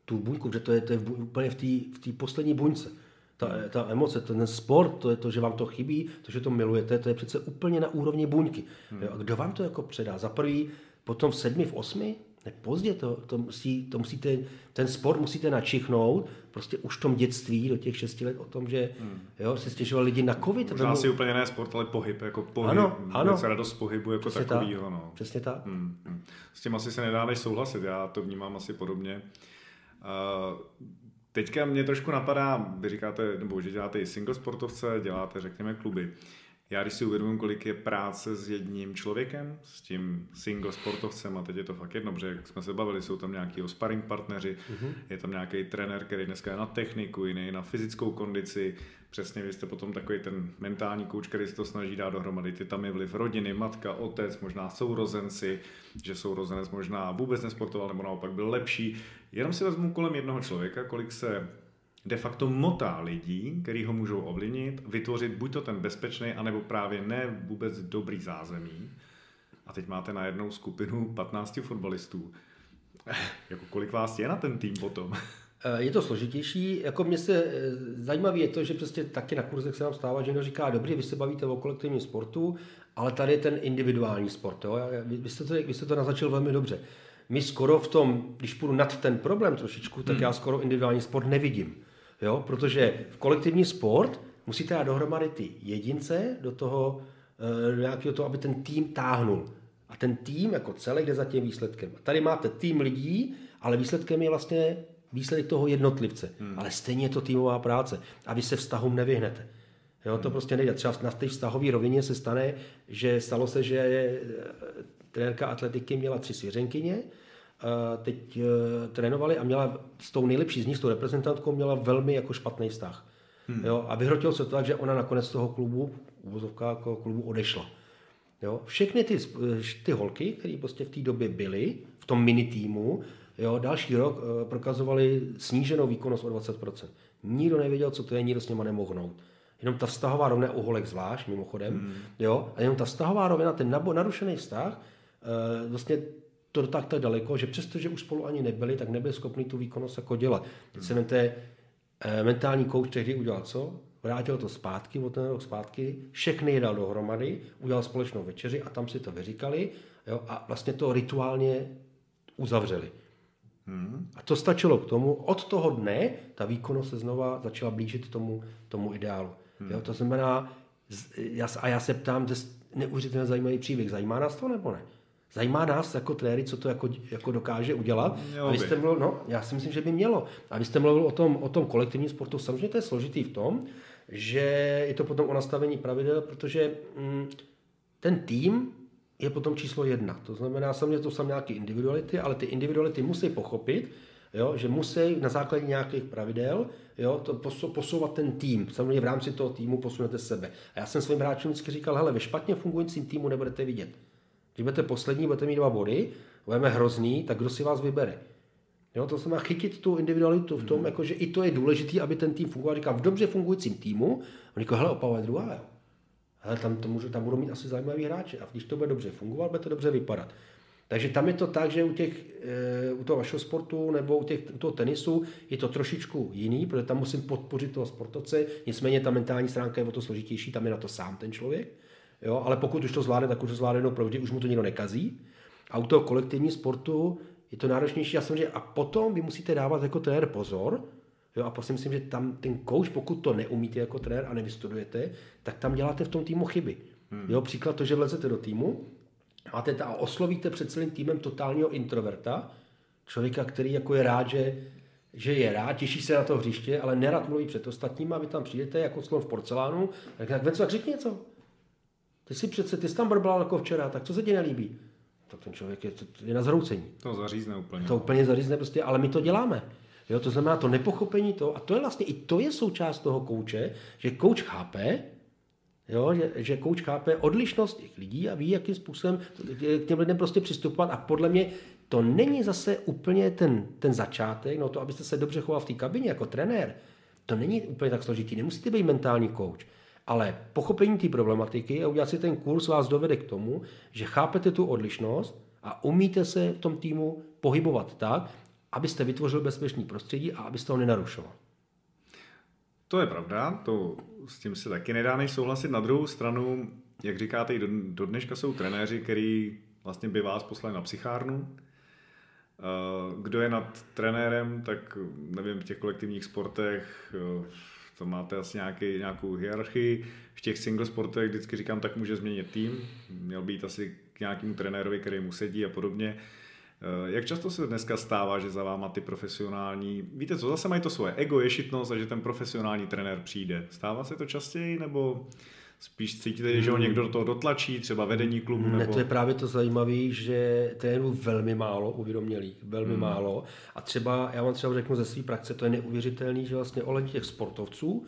tu buňku, že to je, to je úplně v té v poslední buňce. Ta, ta emoce, ten sport, to je to, že vám to chybí, to, že to milujete, to je přece úplně na úrovni buňky. Hmm. A kdo vám to jako předá? Za prvý, potom v sedmi, v osmi, ne, pozdě to, to, musí, to musíte, ten sport musíte načichnout, prostě už v tom dětství, do těch šesti let, o tom, že hmm. jo, se stěžovali lidi na covid. Možná asi úplně ne sport, ale pohyb, jako pohyb, ano, ano. radost pohybu jako Přesně takovýho. Tak. No. Přesně tak. Hmm, hmm. S tím asi se nedá než souhlasit, já to vnímám asi podobně. Uh, teďka mě trošku napadá, vy říkáte, nebo že děláte i single sportovce, děláte, řekněme, kluby. Já když si uvědomím, kolik je práce s jedním člověkem, s tím single sportovcem, a teď je to fakt jedno, protože jak jsme se bavili, jsou tam nějaký sparring partneři, mm-hmm. je tam nějaký trenér, který dneska je na techniku, jiný na fyzickou kondici, přesně vy jste potom takový ten mentální kouč, který se to snaží dát dohromady. Ty tam je vliv rodiny, matka, otec, možná sourozenci, že sourozenec možná vůbec nesportoval nebo naopak byl lepší. Jenom si vezmu kolem jednoho člověka, kolik se de facto motá lidí, který ho můžou ovlivnit, vytvořit buď to ten bezpečný, anebo právě ne vůbec dobrý zázemí. A teď máte na jednou skupinu 15 fotbalistů. jako kolik vás je na ten tým potom? Eh, je to složitější. Jako mě se eh, zajímavé je to, že prostě taky na kurzech se nám stává, že někdo říká, dobrý, vy se bavíte o kolektivním sportu, ale tady je ten individuální sport. Jo? Vy, jste to, vy jste to naznačil velmi dobře. My skoro v tom, když půjdu nad ten problém trošičku, tak hmm. já skoro individuální sport nevidím. Jo? Protože v kolektivní sport musíte dát dohromady ty jedince do toho, do nějakého toho, aby ten tým táhnul. A ten tým jako celý jde za tím výsledkem. A tady máte tým lidí, ale výsledkem je vlastně výsledek toho jednotlivce. Hmm. Ale stejně je to týmová práce. A vy se vztahům nevyhnete. Jo, to hmm. prostě nejde. Třeba na té vztahové rovině se stane, že stalo se, že eh, trenérka atletiky měla tři svěřenkyně, teď eh, trénovali a měla s tou nejlepší z nich, s tou reprezentantkou, měla velmi jako špatný vztah. Hmm. Jo, a vyhrotilo se to tak, že ona nakonec z toho klubu, uvozovka jako klubu odešla. Jo, všechny ty, ty holky, které prostě v té době byly, v tom mini týmu, jo, další rok prokazovali sníženou výkonnost o 20%. Nikdo nevěděl, co to je, nikdo s nima nemohl hnout. Jenom ta vztahová rovina u holek zvlášť, mimochodem, hmm. jo, a jenom ta vztahová rovina, ten narušený vztah, vlastně to tak tak daleko, že přesto, že už spolu ani nebyli, tak nebyli schopni tu výkonnost jako dělat. Teď se mente, eh, mentální kouč tehdy udělal co? Vrátil to zpátky, o ten rok zpátky, všechny je dal dohromady, udělal společnou večeři a tam si to vyříkali jo, a vlastně to rituálně uzavřeli. Hmm. A to stačilo k tomu, od toho dne ta výkonnost se znova začala blížit tomu, tomu ideálu. Hmm. Jo, to znamená, a já se ptám, neuvěřitelně zajímavý příběh, zajímá nás to nebo ne? Zajímá nás jako trenéry, co to jako, jako dokáže udělat. Mělo a vy jste mluvil, no, já si myslím, že by mělo. A vy jste mluvil o tom, o tom kolektivním sportu. Samozřejmě to je složitý v tom, že je to potom o nastavení pravidel, protože mm, ten tým je potom číslo jedna. To znamená, samozřejmě to jsou nějaké individuality, ale ty individuality musí pochopit, jo, že musí na základě nějakých pravidel jo, to posouvat ten tým. Samozřejmě v rámci toho týmu posunete sebe. A já jsem svým hráčům vždycky říkal, hele, ve špatně fungujícím týmu nebudete vidět. Když budete poslední, budete mít dva body, budeme hrozný, tak kdo si vás vybere? Jo, to znamená chytit tu individualitu v tom, mm. jako, že i to je důležité, aby ten tým fungoval. Říkám, v dobře fungujícím týmu, on říká, hele, Opava je druhá, jo. Hele, tam, to můžu, tam budou mít asi zajímavý hráče. A když to bude dobře fungovat, bude to dobře vypadat. Takže tam je to tak, že u, těch, e, u toho vašeho sportu nebo u těch, toho tenisu je to trošičku jiný, protože tam musím podpořit toho sportovce, nicméně ta mentální stránka je o to složitější, tam je na to sám ten člověk. Jo, ale pokud už to zvládne, tak už to zvládne jenom provždy, už mu to nikdo nekazí. A u toho kolektivní sportu je to náročnější. Já jsem že a potom vy musíte dávat jako trenér pozor, Jo, a prostě myslím, že tam ten coach, pokud to neumíte jako trenér a nevystudujete, tak tam děláte v tom týmu chyby. Hmm. Jo, příklad to, že vlezete do týmu, máte ta, a oslovíte před celým týmem totálního introverta, člověka, který jako je rád, že, že je rád, těší se na to hřiště, ale nerad mluví před ostatními a vy tam přijdete jako slon v porcelánu, tak, tak tak řekni něco. Ty si přece, ty jsi tam brblal jako včera, tak co se ti nelíbí? Tak ten člověk je, je na zhroucení. To zařízne úplně. To úplně zařízne prostě, ale my to děláme. Jo, to znamená to nepochopení to, a to je vlastně i to je součást toho kouče, že kouč chápe, jo, že, že kouč chápe odlišnost těch lidí a ví, jakým způsobem k těm lidem prostě přistupovat a podle mě to není zase úplně ten, ten začátek, no to, abyste se dobře choval v té kabině jako trenér, to není úplně tak složitý, nemusíte být mentální kouč, ale pochopení té problematiky a udělat si ten kurz vás dovede k tomu, že chápete tu odlišnost a umíte se v tom týmu pohybovat tak, abyste vytvořil bezpečný prostředí a abyste ho nenarušoval. To je pravda, to s tím se taky nedá než souhlasit. Na druhou stranu, jak říkáte, i do, do dneška jsou trenéři, který vlastně by vás poslali na psychárnu. Eh, Kdo je nad trenérem, tak nevím, v těch kolektivních sportech eh, to máte asi nějaký, nějakou hierarchii. V těch single sportech vždycky říkám, tak může změnit tým. Měl být asi k nějakému trenérovi, který mu sedí a podobně. Eh, Jak často se dneska stává, že za váma ty profesionální, víte co, zase mají to svoje ego, ješitnost a že ten profesionální trenér přijde. Stává se to častěji, nebo spíš cítíte, že ho někdo do toho dotlačí, třeba vedení klubu? Ne, Nebo... to je právě to zajímavé, že trénujou velmi málo uvědomělých, velmi hmm. málo. A třeba, já vám třeba řeknu ze své praxe, to je neuvěřitelný, že vlastně ohledně těch sportovců,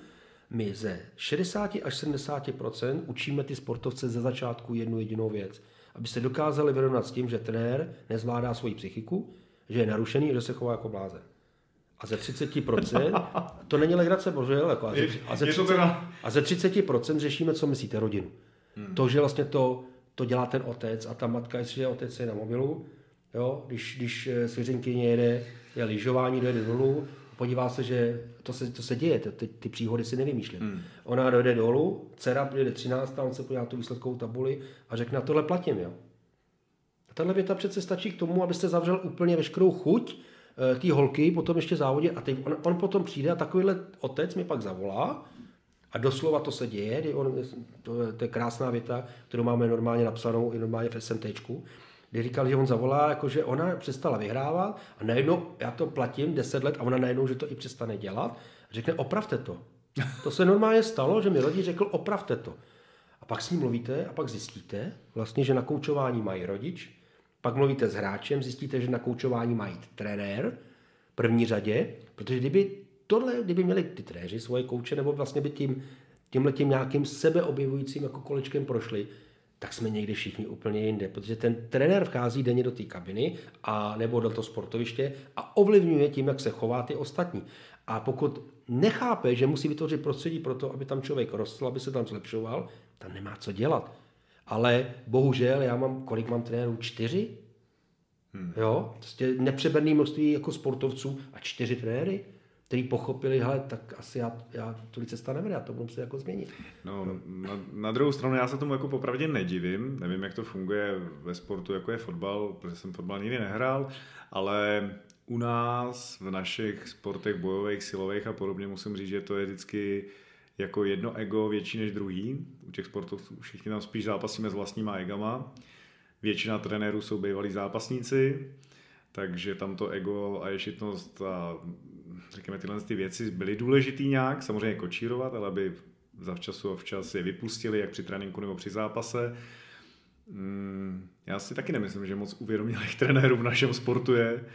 my ze 60 až 70% učíme ty sportovce ze začátku jednu jedinou věc. Aby se dokázali vyrovnat s tím, že trenér nezvládá svoji psychiku, že je narušený a že se chová jako blázen. A ze 30%, to není legrace, bohužel, jako, a, ze, a, ze Je to 30, teda- a ze 30% řešíme, co myslíte, rodinu. Hmm. To, že vlastně to, to dělá ten otec a ta matka, jestliže otec je na mobilu, jo, když, když eh, svěřenkyně jede, je lyžování, dojede dolů, podívá se, že to se, to se děje, ty, ty, příhody si nevymýšlím. Hmm. Ona dojde dolů, dcera přijede 13, on se podívá na tu výsledkovou tabuli a řekne, na tohle platím, jo. A tahle věta přece stačí k tomu, abyste zavřel úplně veškerou chuť té holky po tom ještě závodě a teď on, on potom přijde a takovýhle otec mi pak zavolá a doslova to se děje, kdy on, to, je, to je krásná věta, kterou máme normálně napsanou i normálně v SMTčku, kdy říkal, že on zavolá, jako že ona přestala vyhrávat a najednou já to platím 10 let a ona najednou, že to i přestane dělat, a řekne opravte to. To se normálně stalo, že mi rodič řekl opravte to. A pak s ním mluvíte a pak zjistíte vlastně, že na koučování mají rodič, pak mluvíte s hráčem, zjistíte, že na koučování mají trenér, v první řadě, protože kdyby tohle, kdyby měli ty trenéři svoje kouče, nebo vlastně by tím, tímhle tím nějakým sebeobjevujícím jako kolečkem prošli, tak jsme někde všichni úplně jinde, protože ten trenér vchází denně do té kabiny a nebo do toho sportoviště a ovlivňuje tím, jak se chová ty ostatní. A pokud nechápe, že musí vytvořit prostředí pro to, aby tam člověk rostl, aby se tam zlepšoval, tam nemá co dělat. Ale bohužel, já mám, kolik mám trenérů? Čtyři? Hmm. Jo, prostě nepřeberný množství jako sportovců a čtyři trenéry, který pochopili, hele, tak asi já, já tu cesta nevede, já to budu muset jako změnit. No, na, na druhou stranu já se tomu jako popravdě nedivím, nevím, jak to funguje ve sportu, jako je fotbal, protože jsem fotbal nikdy nehrál, ale u nás v našich sportech bojových, silových a podobně musím říct, že to je vždycky jako jedno ego větší než druhý. U těch sportovců všichni tam spíš zápasíme s vlastníma egama. většina trenérů jsou bývalí zápasníci, takže tam to ego a ješitnost a řekněme tyhle ty věci byly důležitý nějak, samozřejmě kočírovat, ale aby zavčasu a včas je vypustili, jak při tréninku nebo při zápase. Mm, já si taky nemyslím, že moc uvědomělých trenérů v našem sportu je.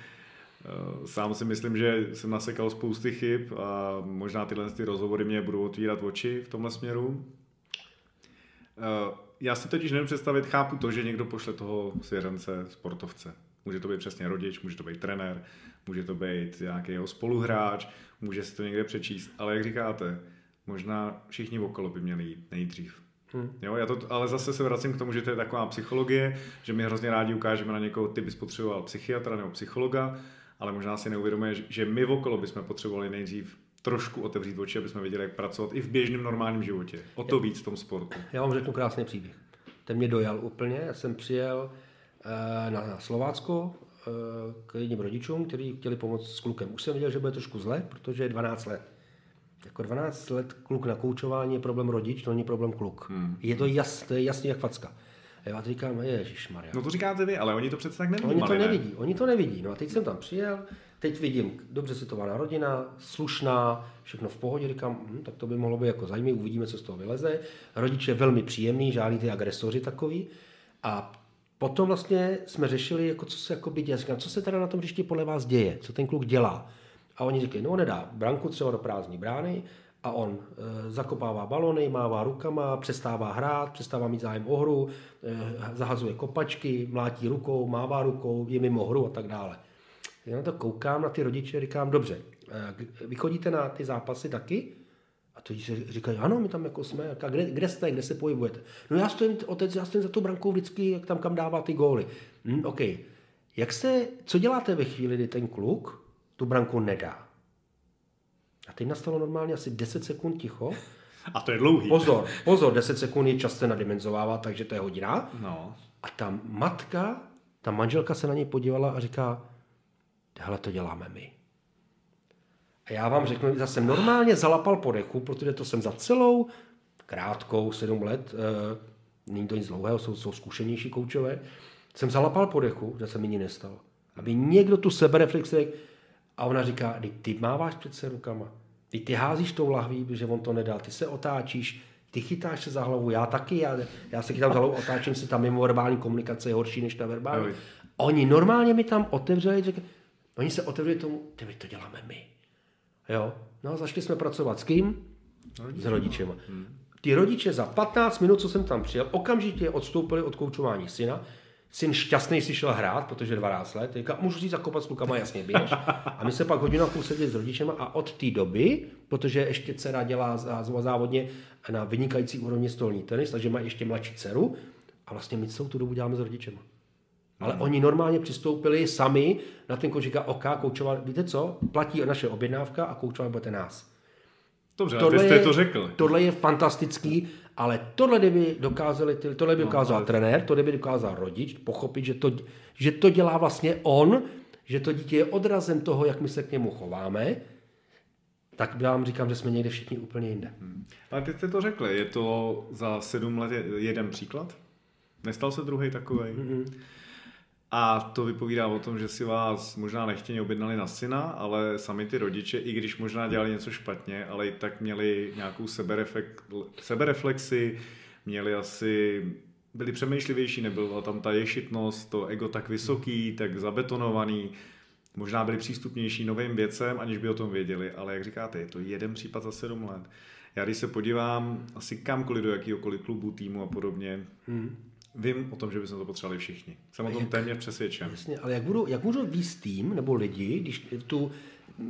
Eh, sám si myslím, že jsem nasekal spousty chyb a možná tyhle ty rozhovory mě budou otvírat oči v tomhle směru. Eh, já si totiž nevím představit, chápu to, že někdo pošle toho svěřence, sportovce. Může to být přesně rodič, může to být trenér, může to být nějaký jeho spoluhráč, může si to někde přečíst, ale jak říkáte, možná všichni okolo by měli jít nejdřív. Hmm. Jo, já to, ale zase se vracím k tomu, že to je taková psychologie, že my hrozně rádi ukážeme na někoho, ty bys potřeboval psychiatra nebo psychologa, ale možná si neuvědomuje, že my okolo bychom potřebovali nejdřív trošku otevřít oči, aby jsme věděli, jak pracovat i v běžném normálním životě. O to víc v tom sportu. Já vám řeknu krásný příběh. Ten mě dojal úplně. Já jsem přijel eh, na Slovácko eh, k jedním rodičům, kteří chtěli pomoct s klukem. Už jsem viděl, že bude trošku zle, protože je 12 let. Jako 12 let kluk na koučování je problém rodič, to není problém kluk. Hmm. Je to, jas, to je jasný jak facka. A já říkám, Ježíš Maria. No to říkáte vy, ale oni to přece tak nevidí. Oni to nevidí, ne? oni to nevidí. No a teď jsem tam přijel, teď vidím dobře situovaná rodina, slušná, všechno v pohodě, říkám, hm, tak to by mohlo být jako zajímavé, uvidíme, co z toho vyleze. Rodiče velmi příjemný, žádný ty agresoři takový. A potom vlastně jsme řešili, jako co se jako by děje. Říkám, co se teda na tom hřišti podle vás děje, co ten kluk dělá. A oni říkají, no nedá branku třeba do prázdní brány, a on e, zakopává balony, mává rukama, přestává hrát, přestává mít zájem o hru, e, zahazuje kopačky, mlátí rukou, mává rukou, je mimo hru a tak dále. Já na to koukám na ty rodiče, říkám, dobře, e, vy chodíte na ty zápasy taky? A to říkají, ano, my tam jako jsme, a kde, kde jste, kde se pohybujete? No já stojím, otec, já stojím za tou brankou vždycky, jak tam kam dává ty góly. Hm, OK. Jak se, co děláte ve chvíli, kdy ten kluk tu branku nedá? A teď nastalo normálně asi 10 sekund ticho. A to je dlouhý. Pozor, pozor, 10 sekund je čas se nadimenzovává, takže to je hodina. No. A ta matka, ta manželka se na něj podívala a říká, tohle to děláme my. A já vám řeknu, zase normálně zalapal po dechu, protože to jsem za celou krátkou, sedm let, e, není to nic dlouhého, jsou, jsou zkušenější koučové, jsem zalapal po dechu, že se mi nic nestalo. Aby někdo tu sebereflexi a ona říká, ty máváš přece rukama. Ty, ty házíš tou lahví, že on to nedal. Ty se otáčíš, ty chytáš se za hlavu, já taky, já, já se chytám za hlavu, otáčím se tam mimo verbální komunikace je horší než ta verbální. No. Oni normálně mi tam otevřeli, řekli, oni se otevřeli tomu, ty to děláme my. Jo? No a začali jsme pracovat s kým? Rodiče. S rodičema. Hmm. Ty rodiče za 15 minut, co jsem tam přijel, okamžitě odstoupili od koučování syna, syn šťastný si šel hrát, protože 12 let, teďka můžu si zakopat s klukama, jasně běž. A my se pak hodinu a půl seděli s rodičem a od té doby, protože ještě dcera dělá závodně na vynikající úrovni stolní tenis, takže má ještě mladší dceru a vlastně my celou tu dobu děláme s rodičem. Ale oni normálně přistoupili sami na ten koč, říká, OK, koučovat, víte co, platí naše objednávka a koučovat budete nás. Dobře, tohle jste je, to řekl. Tohle je fantastický, ale tohle kdyby dokázali, tohle by no, dokázal no, trenér, tohle by dokázal rodič, pochopit, že to, že to dělá vlastně on, že to dítě je odrazem toho, jak my se k němu chováme, tak vám říkám, že jsme někde všichni úplně jinde. Hmm. Ale teď jste to řekli, je to za sedm let jeden příklad? Nestal se druhý takový? Mm-hmm. A to vypovídá o tom, že si vás možná nechtěně objednali na syna, ale sami ty rodiče, i když možná dělali něco špatně, ale i tak měli nějakou sebereflexi, měli asi, byli přemýšlivější, nebyla tam ta ješitnost, to ego tak vysoký, tak zabetonovaný, možná byli přístupnější novým věcem, aniž by o tom věděli, ale jak říkáte, je to jeden případ za sedm let. Já když se podívám asi kamkoliv do jakýhokoliv klubu, týmu a podobně, hmm vím o tom, že bychom to potřebovali všichni. Jsem o tom téměř přesvědčen. Jasně, ale jak, budu, jak můžu být tým nebo lidi, když tu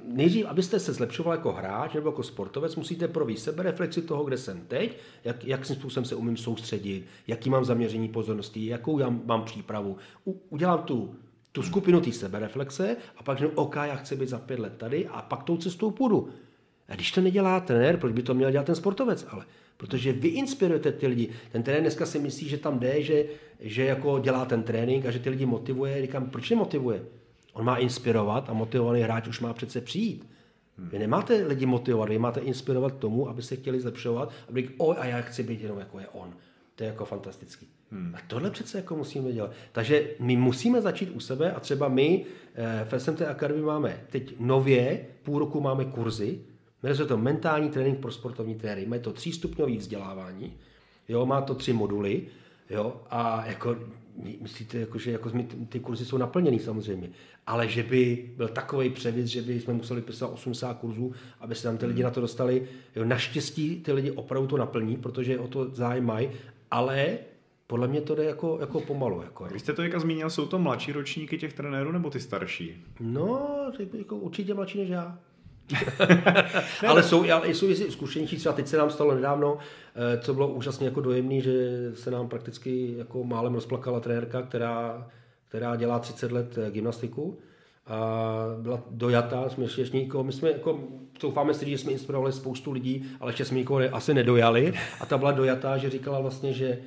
nejdřív, abyste se zlepšoval jako hráč nebo jako sportovec, musíte provést sebereflexi toho, kde jsem teď, jak, jakým způsobem se umím soustředit, jaký mám zaměření pozornosti, jakou já mám přípravu. U, udělám tu, tu skupinu té sebereflexe a pak řeknu, OK, já chci být za pět let tady a pak tou cestou půjdu. A když to nedělá trenér, proč by to měl dělat ten sportovec? Ale Protože vy inspirujete ty lidi. Ten trenér dneska si myslí, že tam jde, že, že jako dělá ten trénink a že ty lidi motivuje. Říkám, proč je motivuje? On má inspirovat a motivovaný hráč už má přece přijít. Vy nemáte lidi motivovat, vy máte inspirovat tomu, aby se chtěli zlepšovat, aby řekli, oj, a já chci být jenom jako je on. To je jako fantastický. Hmm. A tohle přece jako musíme dělat. Takže my musíme začít u sebe a třeba my eh, v SMT Academy máme teď nově, půl roku máme kurzy, jmenuje se to mentální trénink pro sportovní tréninky. Má to třístupňový vzdělávání, jo, má to tři moduly, jo, a jako myslíte, jako, že jako my, ty kurzy jsou naplněný samozřejmě, ale že by byl takový převis, že by jsme museli pisat 80 kurzů, aby se tam ty lidi na to dostali. Jo, naštěstí ty lidi opravdu to naplní, protože o to zájem mají, ale podle mě to jde jako, jako pomalu. Jako, Když jste to jaka zmínil, jsou to mladší ročníky těch trenérů nebo ty starší? No, jako určitě mladší než já. ale jsou, ale jsou i zkušenější, třeba teď se nám stalo nedávno, eh, co bylo úžasně jako dojemný, že se nám prakticky jako málem rozplakala trenérka, která, která dělá 30 let eh, gymnastiku a byla dojatá, jsme ještě nikoho, my jsme jako, doufáme si, že jsme inspirovali spoustu lidí, ale ještě jsme nikoho asi nedojali. A ta byla dojatá, že říkala vlastně, že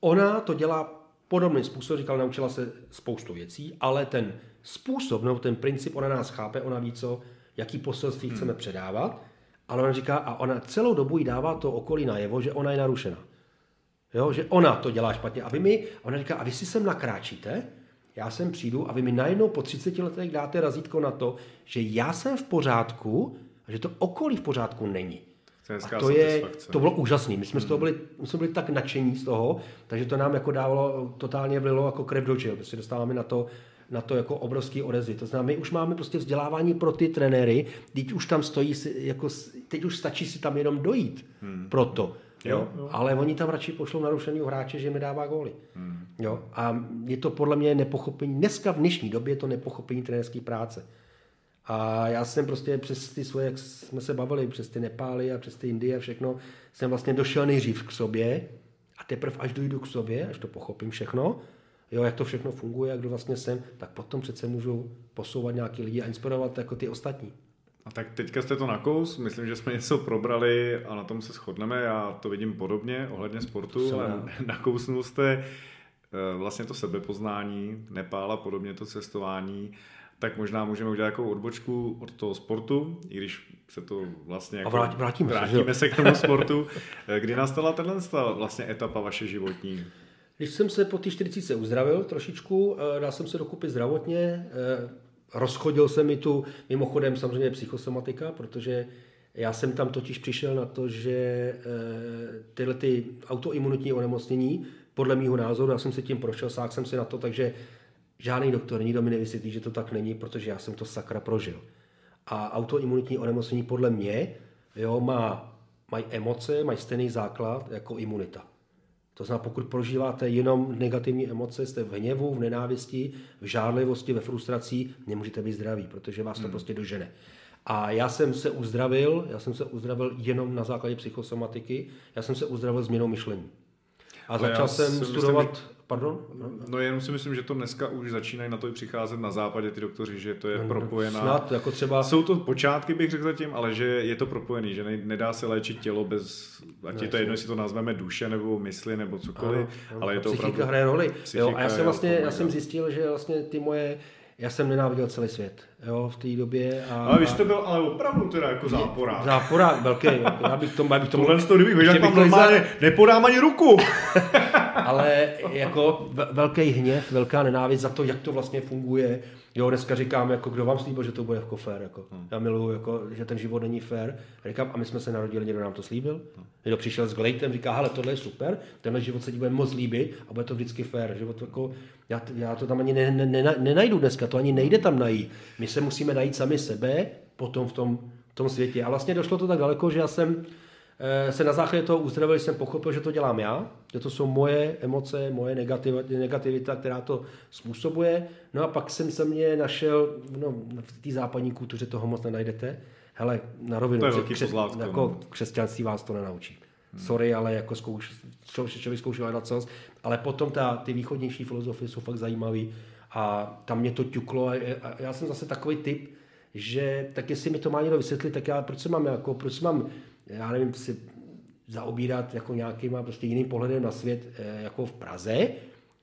ona to dělá podobným způsobem, říkala, naučila se spoustu věcí, ale ten způsob nebo ten princip, ona nás chápe, ona ví, co, jaký poselství hmm. chceme předávat, ale ona říká, a ona celou dobu jí dává to okolí najevo, že ona je narušena. Jo, že ona to dělá špatně. A vy mi, a ona říká, a vy si sem nakráčíte, já sem přijdu a vy mi najednou po 30 letech dáte razítko na to, že já jsem v pořádku a že to okolí v pořádku není. A to, je, to bylo úžasné. My jsme, hmm. z toho byli, my jsme byli tak nadšení z toho, takže to nám jako dávalo, totálně vlilo jako krev do žil. Prostě dostáváme na to, na to jako obrovský odezvy. To znamená, my už máme prostě vzdělávání pro ty trenéry, teď už tam stojí, jako, teď už stačí si tam jenom dojít hmm. pro to. Jo? Jo, Ale oni tam radši pošlou narušený hráče, že mi dává góly. Hmm. Jo? A je to podle mě nepochopení, dneska v dnešní době je to nepochopení trenérské práce. A já jsem prostě přes ty svoje, jak jsme se bavili, přes ty Nepály a přes ty Indie a všechno, jsem vlastně došel nejdřív k sobě a teprve až dojdu k sobě, až to pochopím všechno, jo, jak to všechno funguje, jak kdo vlastně jsem, tak potom přece můžu posouvat nějaký lidi a inspirovat jako ty ostatní. A tak teďka jste to nakous, myslím, že jsme něco probrali a na tom se shodneme, já to vidím podobně ohledně sportu, ale nakousnul jste eh, vlastně to sebepoznání, Nepál a podobně to cestování, tak možná můžeme udělat jako odbočku od toho sportu, i když se to vlastně jako a vrátíme, vrátíme, vrátíme se, se k tomu sportu. Eh, kdy nastala tenhle vlastně etapa vaše životní? Když jsem se po té 40 uzdravil trošičku, eh, dal jsem se dokupy zdravotně, rozchodil se mi tu, mimochodem samozřejmě psychosomatika, protože já jsem tam totiž přišel na to, že eh, tyhle ty autoimunitní onemocnění, podle mého názoru, já jsem se tím prošel, sák jsem si na to, takže žádný doktor, nikdo mi nevysvětlí, že to tak není, protože já jsem to sakra prožil. A autoimunitní onemocnění podle mě jo, má, mají emoce, mají stejný základ jako imunita. To znamená, pokud prožíváte jenom negativní emoce, jste v hněvu, v nenávisti, v žádlivosti, ve frustraci, nemůžete být zdraví, protože vás to hmm. prostě dožene. A já jsem se uzdravil, já jsem se uzdravil jenom na základě psychosomatiky, já jsem se uzdravil změnou myšlení. A Ale začal jsem studovat... Myslím, Pardon? No jenom si myslím, že to dneska už začínají na to i přicházet na západě ty doktoři, že to je no, propojená. Snad, jako třeba... Jsou to počátky, bych řekl zatím, ale že je to propojený, že nedá se léčit tělo bez, ať je to jedno, jestli to nazveme duše nebo mysli nebo cokoliv, ano, ano. ale je to Psychika opravdu... hraje roli. Jo, a já jsem vlastně, já jsem zjistil, že vlastně ty moje já jsem nenáviděl celý svět jo, v té době. A, ale vy jste byl ale opravdu teda jako záporák. Záporák, velký. Já bych tomu, já bych tomu Tohle to, kdybych viděl, normálně, za... nepodám ani ruku. ale jako velký hněv, velká nenávist za to, jak to vlastně funguje. Jo, dneska říkám, jako kdo vám slíbil, že to bude jako fér. Jako. Hmm. Já miluju, jako, že ten život není fér. Říkám, a my jsme se narodili, někdo nám to slíbil. Hmm. Někdo přišel s glejtem, říká, hele, tohle je super, tenhle život se ti bude moc líbit a bude to vždycky fér. Život jako, já, já to tam ani ne, ne, ne, nenajdu dneska, to ani nejde tam najít. My se musíme najít sami sebe potom v tom, v tom světě. A vlastně došlo to tak daleko, že já jsem se na základě toho uzdravil, jsem pochopil, že to dělám já, že to jsou moje emoce, moje negativita, negativita která to způsobuje. No a pak jsem se mě našel, no, v té západní kultuře toho moc nenajdete. Hele, na rovinu, to křes, jako no. křesťanství vás to nenaučí. Hmm. Sorry, ale jako zkouš, člověk zkoušel na co, ale potom ta, ty východnější filozofie jsou fakt zajímavé a tam mě to ťuklo a, a já jsem zase takový typ, že tak jestli mi to má někdo vysvětlit, tak já proč se mám, jako, proč mám, já nevím, si zaobírat jako nějakým prostě jiným pohledem na svět eh, jako v Praze,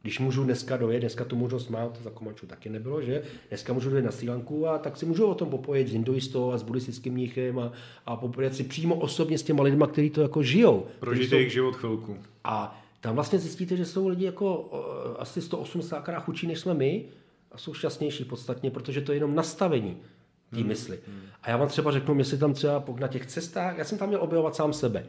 když můžu dneska dojet, dneska tu možnost mám, to za Komančů taky nebylo, že? Dneska můžu dojet na Sýlanku a tak si můžu o tom popojet s hinduistou a s buddhistickým mnichem a, a popojet si přímo osobně s těma lidma, kteří to jako žijou. Prožijte jejich život chvilku. A tam vlastně zjistíte, že jsou lidi jako uh, asi 180 krát chudší, než jsme my a jsou šťastnější podstatně, protože to je jenom nastavení té hmm. mysli. Hmm. A já vám třeba řeknu, jestli tam třeba na těch cestách, já jsem tam měl objevovat sám sebe,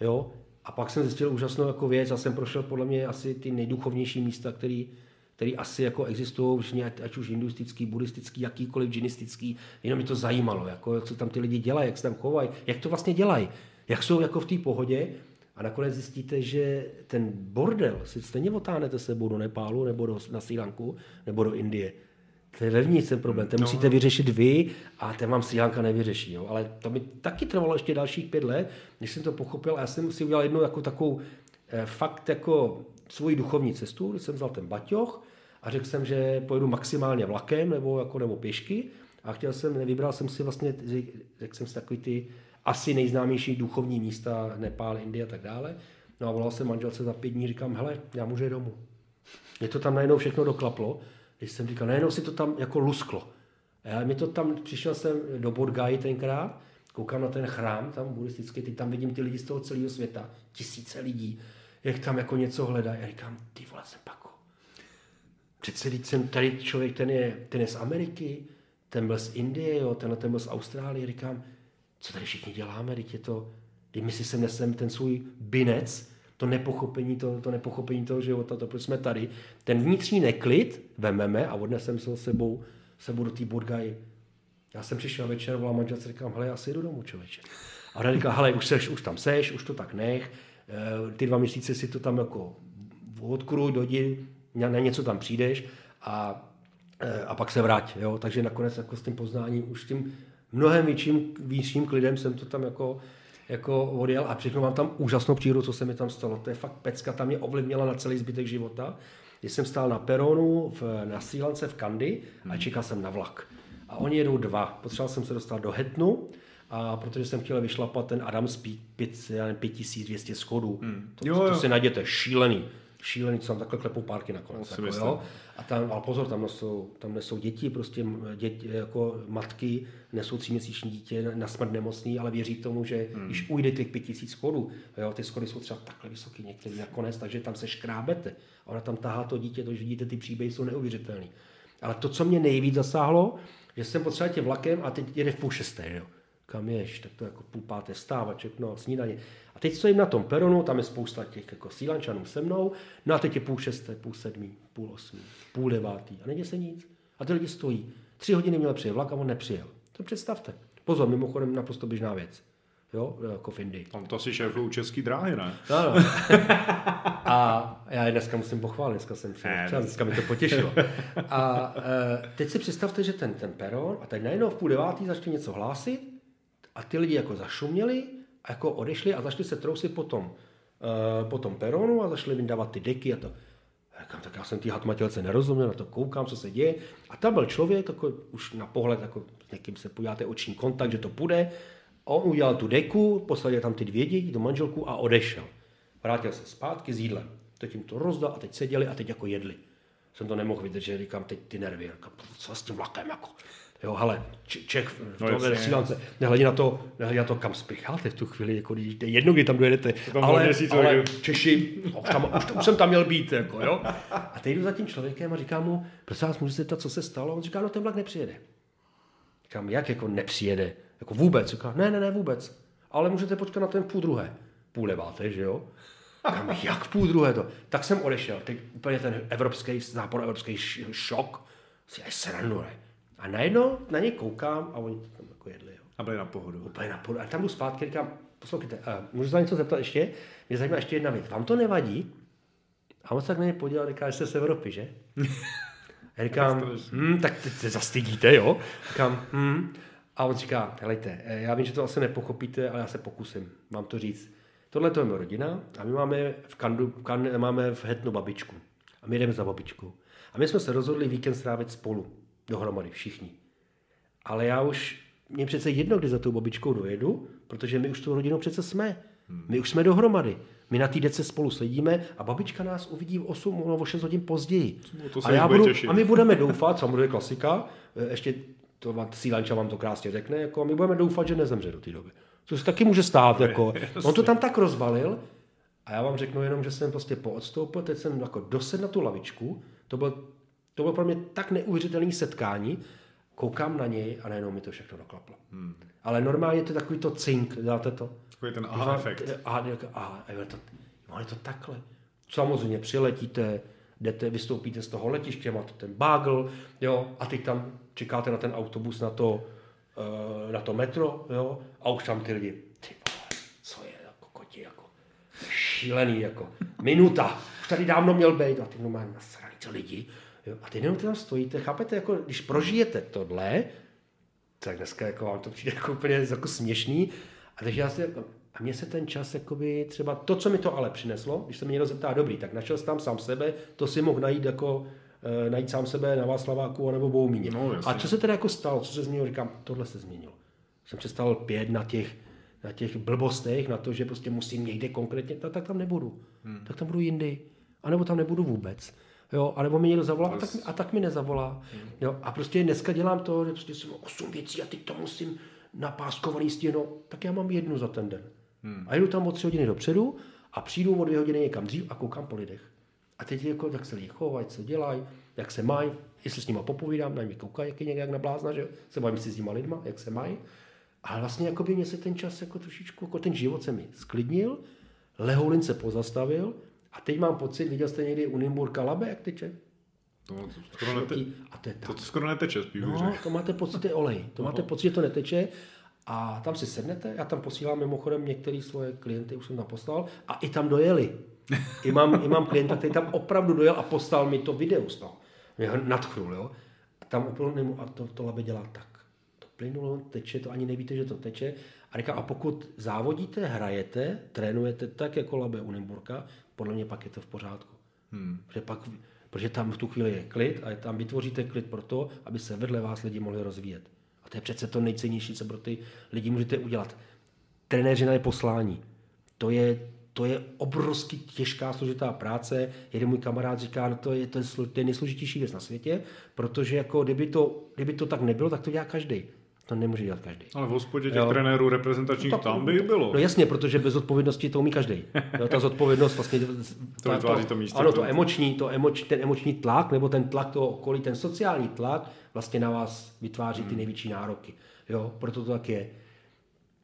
jo, a pak jsem zjistil úžasnou jako věc, já jsem prošel podle mě asi ty nejduchovnější místa, který, který asi jako existují, ať, ať už hinduistický, buddhistický, jakýkoliv džinistický, jenom mi to zajímalo, jako, co tam ty lidi dělají, jak se tam chovají, jak to vlastně dělají, jak jsou jako v té pohodě a nakonec zjistíte, že ten bordel si stejně otáhnete sebou do Nepálu nebo do, na Sri Lanku nebo do Indie. To je vevnitř ten problém, ten no. musíte vyřešit vy a ten vám Sri Lanka nevyřeší. Jo? Ale to mi taky trvalo ještě dalších pět let, než jsem to pochopil a já jsem si udělal jednu jako takovou eh, fakt jako svoji duchovní cestu, když jsem vzal ten baťoch a řekl jsem, že pojedu maximálně vlakem nebo, jako, nebo pěšky a chtěl jsem, vybral jsem si vlastně, řekl jsem si takový ty asi nejznámější duchovní místa, Nepál, Indie a tak dále. No a volal jsem manželce za pět dní, říkám, hele, já můžu domů. Mě to tam najednou všechno doklaplo, když jsem říkal, najednou si to tam jako lusklo. A já mi to tam, přišel jsem do Bodgaji tenkrát, koukám na ten chrám tam buddhistický, teď tam vidím ty lidi z toho celého světa, tisíce lidí, jak tam jako něco hledají. Já říkám, ty vole, jsem pako. Přece teď jsem tady člověk, ten je, ten je z Ameriky, ten byl z Indie, jo, tenhle ten byl z Austrálie. Říkám, co tady všichni děláme, teď je to, teď my si sem nesem ten svůj binec, to nepochopení, to, to nepochopení toho života, to proč jsme tady. Ten vnitřní neklid vememe a odnesem se sebou, sebou do té Burgaji. Já jsem přišel večer, volám manželce, říkám, hele, já si jdu domů, člověče. A ona říká, hele, už, seš, už tam seš, už to tak nech, eh, ty dva měsíce si to tam jako odkruj, dojdi, na něco tam přijdeš a, eh, a pak se vrať. Jo? Takže nakonec jako s tím poznáním, už tím mnohem větším, větším klidem jsem to tam jako, jako odjel a všechno mám tam úžasnou přírodu, co se mi tam stalo. To je fakt pecka, tam mě ovlivnila na celý zbytek života. Když jsem stál na peronu v, na Sílance v Kandy a hmm. čekal jsem na vlak. A oni jedou dva. Potřeboval jsem se dostat do Hetnu, a protože jsem chtěl vyšlapat ten Adams Peak 5200 schodů. Hmm. To, jo, jo. to si najděte, šílený šílený, co tam takhle klepou párky nakonec. Jako, jo? A tam, ale pozor, tam nesou, tam nesou děti, prostě děti, jako matky nesou tříměsíční dítě na smrt nemocný, ale věří tomu, že hmm. když ujde těch pět tisíc schodů, jo, ty schody jsou třeba takhle vysoké některý nakonec, takže tam se škrábete. A ona tam tahá to dítě, to, že vidíte, ty příběhy jsou neuvěřitelné. Ale to, co mě nejvíc zasáhlo, že jsem potřeboval tě vlakem a teď jede v půl šesté, jo. Kam ješ, tak to jako půl páté stávaček, no, snídaně. A teď stojím na tom peronu, tam je spousta těch jako sílančanů se mnou, no a teď je půl šesté, půl sedmý, půl osmý, půl devátý a neděje se nic. A ty lidi stojí. Tři hodiny měl přijet vlak a on nepřijel. To představte. Pozor, mimochodem naprosto běžná věc. Jo, jako v Indii. Tam to si šéfují český dráhy, ne? Ano. A já je dneska musím pochválit, dneska jsem si třeba, dneska mi to potěšilo. A e, teď si představte, že ten, ten peron, a teď najednou v půl devátý začne něco hlásit a ty lidi jako zašuměli a jako odešli a začali se trousit po tom, uh, po tom peronu a začali vyndávat ty deky a to. A tak já jsem ty hatmatělce nerozuměl, na to koukám, co se děje. A tam byl člověk, jako už na pohled, jako s někým se podíváte oční kontakt, že to půjde. On udělal tu deku, posadil tam ty dvě děti, do manželku a odešel. Vrátil se zpátky s jídlem. Teď jim to rozdal a teď seděli a teď jako jedli. Jsem to nemohl že říkám teď ty nervy. Říkám, co s tím vlakem jako. Jo, ale Čech no, tohle vysílance, nehledě na to, nehledě na to, kam spěcháte v tu chvíli, jako když jedno, kdy tam dojedete, tam ale, měsíc, ale Češi, už, tam, už, už, jsem tam měl být, jako, jo. A teď jdu za tím člověkem a říkám mu, prosím vás, můžete zeptat, co se stalo? A on říká, no ten vlak nepřijede. Říkám, jak jako nepřijede? Jako vůbec? Říká, ne, ne, ne, vůbec. Ale můžete počkat na ten půl druhé. Půl deváté, že jo? Říkám, jak půl druhé to? Tak jsem odešel. Teď úplně ten evropský, západoevropský šok. Si aj srandu, ne? A najednou na ně koukám a oni tam jako jedli. Jo. A byli na pohodu. Úplně na pohodu. A tam jdu zpátky, říkám, poslouchejte, uh, můžu se něco zeptat ještě? Mě zajímá ještě jedna věc. Vám to nevadí? A on se tak na ně podíval říká, že jste z Evropy, že? A říkám, hm, tak teď se zastydíte, jo? Říkám, hm. A on říká, helejte, eh, já vím, že to asi nepochopíte, ale já se pokusím vám to říct. Tohle to je moje rodina a my máme v Kandu, v Kandu, máme v Hetnu babičku. A my jdeme za babičkou. A my jsme se rozhodli víkend strávit spolu dohromady všichni. Ale já už, mě přece jedno, kdy za tou babičkou dojedu, protože my už tu rodinou přece jsme. Hmm. My už jsme dohromady. My na té dece spolu sedíme a babička nás uvidí v 8 nebo o 6 hodin později. No, to a, já budu, a my budeme doufat, samozřejmě klasika, e, ještě to Sílanča vám to krásně řekne, jako, a my budeme doufat, že nezemře do té doby. To se taky může stát. Jako. On to tam tak rozbalil A já vám řeknu jenom, že jsem prostě poodstoupil, teď jsem jako dosed na tu lavičku, to byl, to bylo pro mě tak neuvěřitelné setkání, koukám na něj a najednou mi to všechno doklaplo. Hmm. Ale normálně to je takový to cink, dáte to. Takový ten aha efekt. A, a, a, a je, to, je to takhle. Samozřejmě přiletíte, jdete, vystoupíte z toho letiště, máte ten bagel, jo, a teď tam čekáte na ten autobus, na to, uh, na to metro, jo, a už tam ty lidi, ty vole, co je, jako koti, jako šílený, jako minuta, už tady dávno měl být, a ty normálně nasraný, co lidi, jo, a ty jenom tam stojíte, chápete, jako když prožijete tohle, tak dneska jako vám to přijde jako úplně jako směšný, a takže já si, jako, a mně se ten čas, jakoby třeba to, co mi to ale přineslo, když se mě někdo zeptá, dobrý, tak našel jsem tam sám sebe, to si mohl najít jako e, najít sám sebe na Václaváku nebo Boumíně. No, a co se teda jako stalo, co se změnilo, říkám, tohle se změnilo. Jsem přestal pět na těch, na těch blbostech, na to, že prostě musím někde konkrétně, tak, tak tam nebudu. Hmm. Tak tam budu jindy. A nebo tam nebudu vůbec. Jo, a nebo mi někdo zavolá a tak, a tak mi nezavolá. Hmm. Jo, a prostě dneska dělám to, že prostě jsem osm věcí a teď to musím napáskovaný stěno, tak já mám jednu za ten den. Hmm. A jdu tam o tři hodiny dopředu a přijdu o dvě hodiny někam dřív a koukám po lidech. A teď jako, jak se lidi chovají, co dělají, jak se mají, jestli s nimi popovídám, na mě koukají, jak je někde jak na blázna, že se bavím si s těma lidma, jak se mají. Ale vlastně jako by mě se ten čas jako trošičku, jako ten život se mi sklidnil, Lehoulin se pozastavil a teď mám pocit, viděl jste někdy u Nimburka Labe, jak teče? To, to, skoro nete... a to, je to, to skoro neteče, spíš no, to máte pocit, to je olej. To máte pocit, že to neteče a tam si sednete, já tam posílám mimochodem některé svoje klienty, už jsem tam poslal, a i tam dojeli. I mám, i mám klienta, který tam opravdu dojel a poslal mi to video z toho. Mě ho nadchnul, jo. A tam úplně, a to, to labe dělá tak. To plynulo, teče, to ani nevíte, že to teče. A říká, a pokud závodíte, hrajete, trénujete tak jako labe u Nymburka, podle mě pak je to v pořádku. Hmm. Protože, pak, protože tam v tu chvíli je klid a tam vytvoříte klid pro to, aby se vedle vás lidi mohli rozvíjet. A to je přece to nejcennější, co pro ty lidi můžete udělat. Trenéřina je poslání. To je, to je obrovsky těžká, složitá práce. Jeden můj kamarád říká, no to je, to je, to je nejsložitější věc na světě, protože jako kdyby to, kdyby to tak nebylo, tak to dělá každý. To nemůže dělat každý. Ale v hospodě těch jo. trenérů reprezentačních no, tam by bylo. No jasně, protože bez odpovědnosti to umí každý. Jo, ta zodpovědnost vlastně... to ta, vytváří to místo. Ano, to emoční, to emoč, ten emoční tlak, nebo ten tlak toho okolí, ten sociální tlak vlastně na vás vytváří hmm. ty největší nároky. Jo, proto to tak je.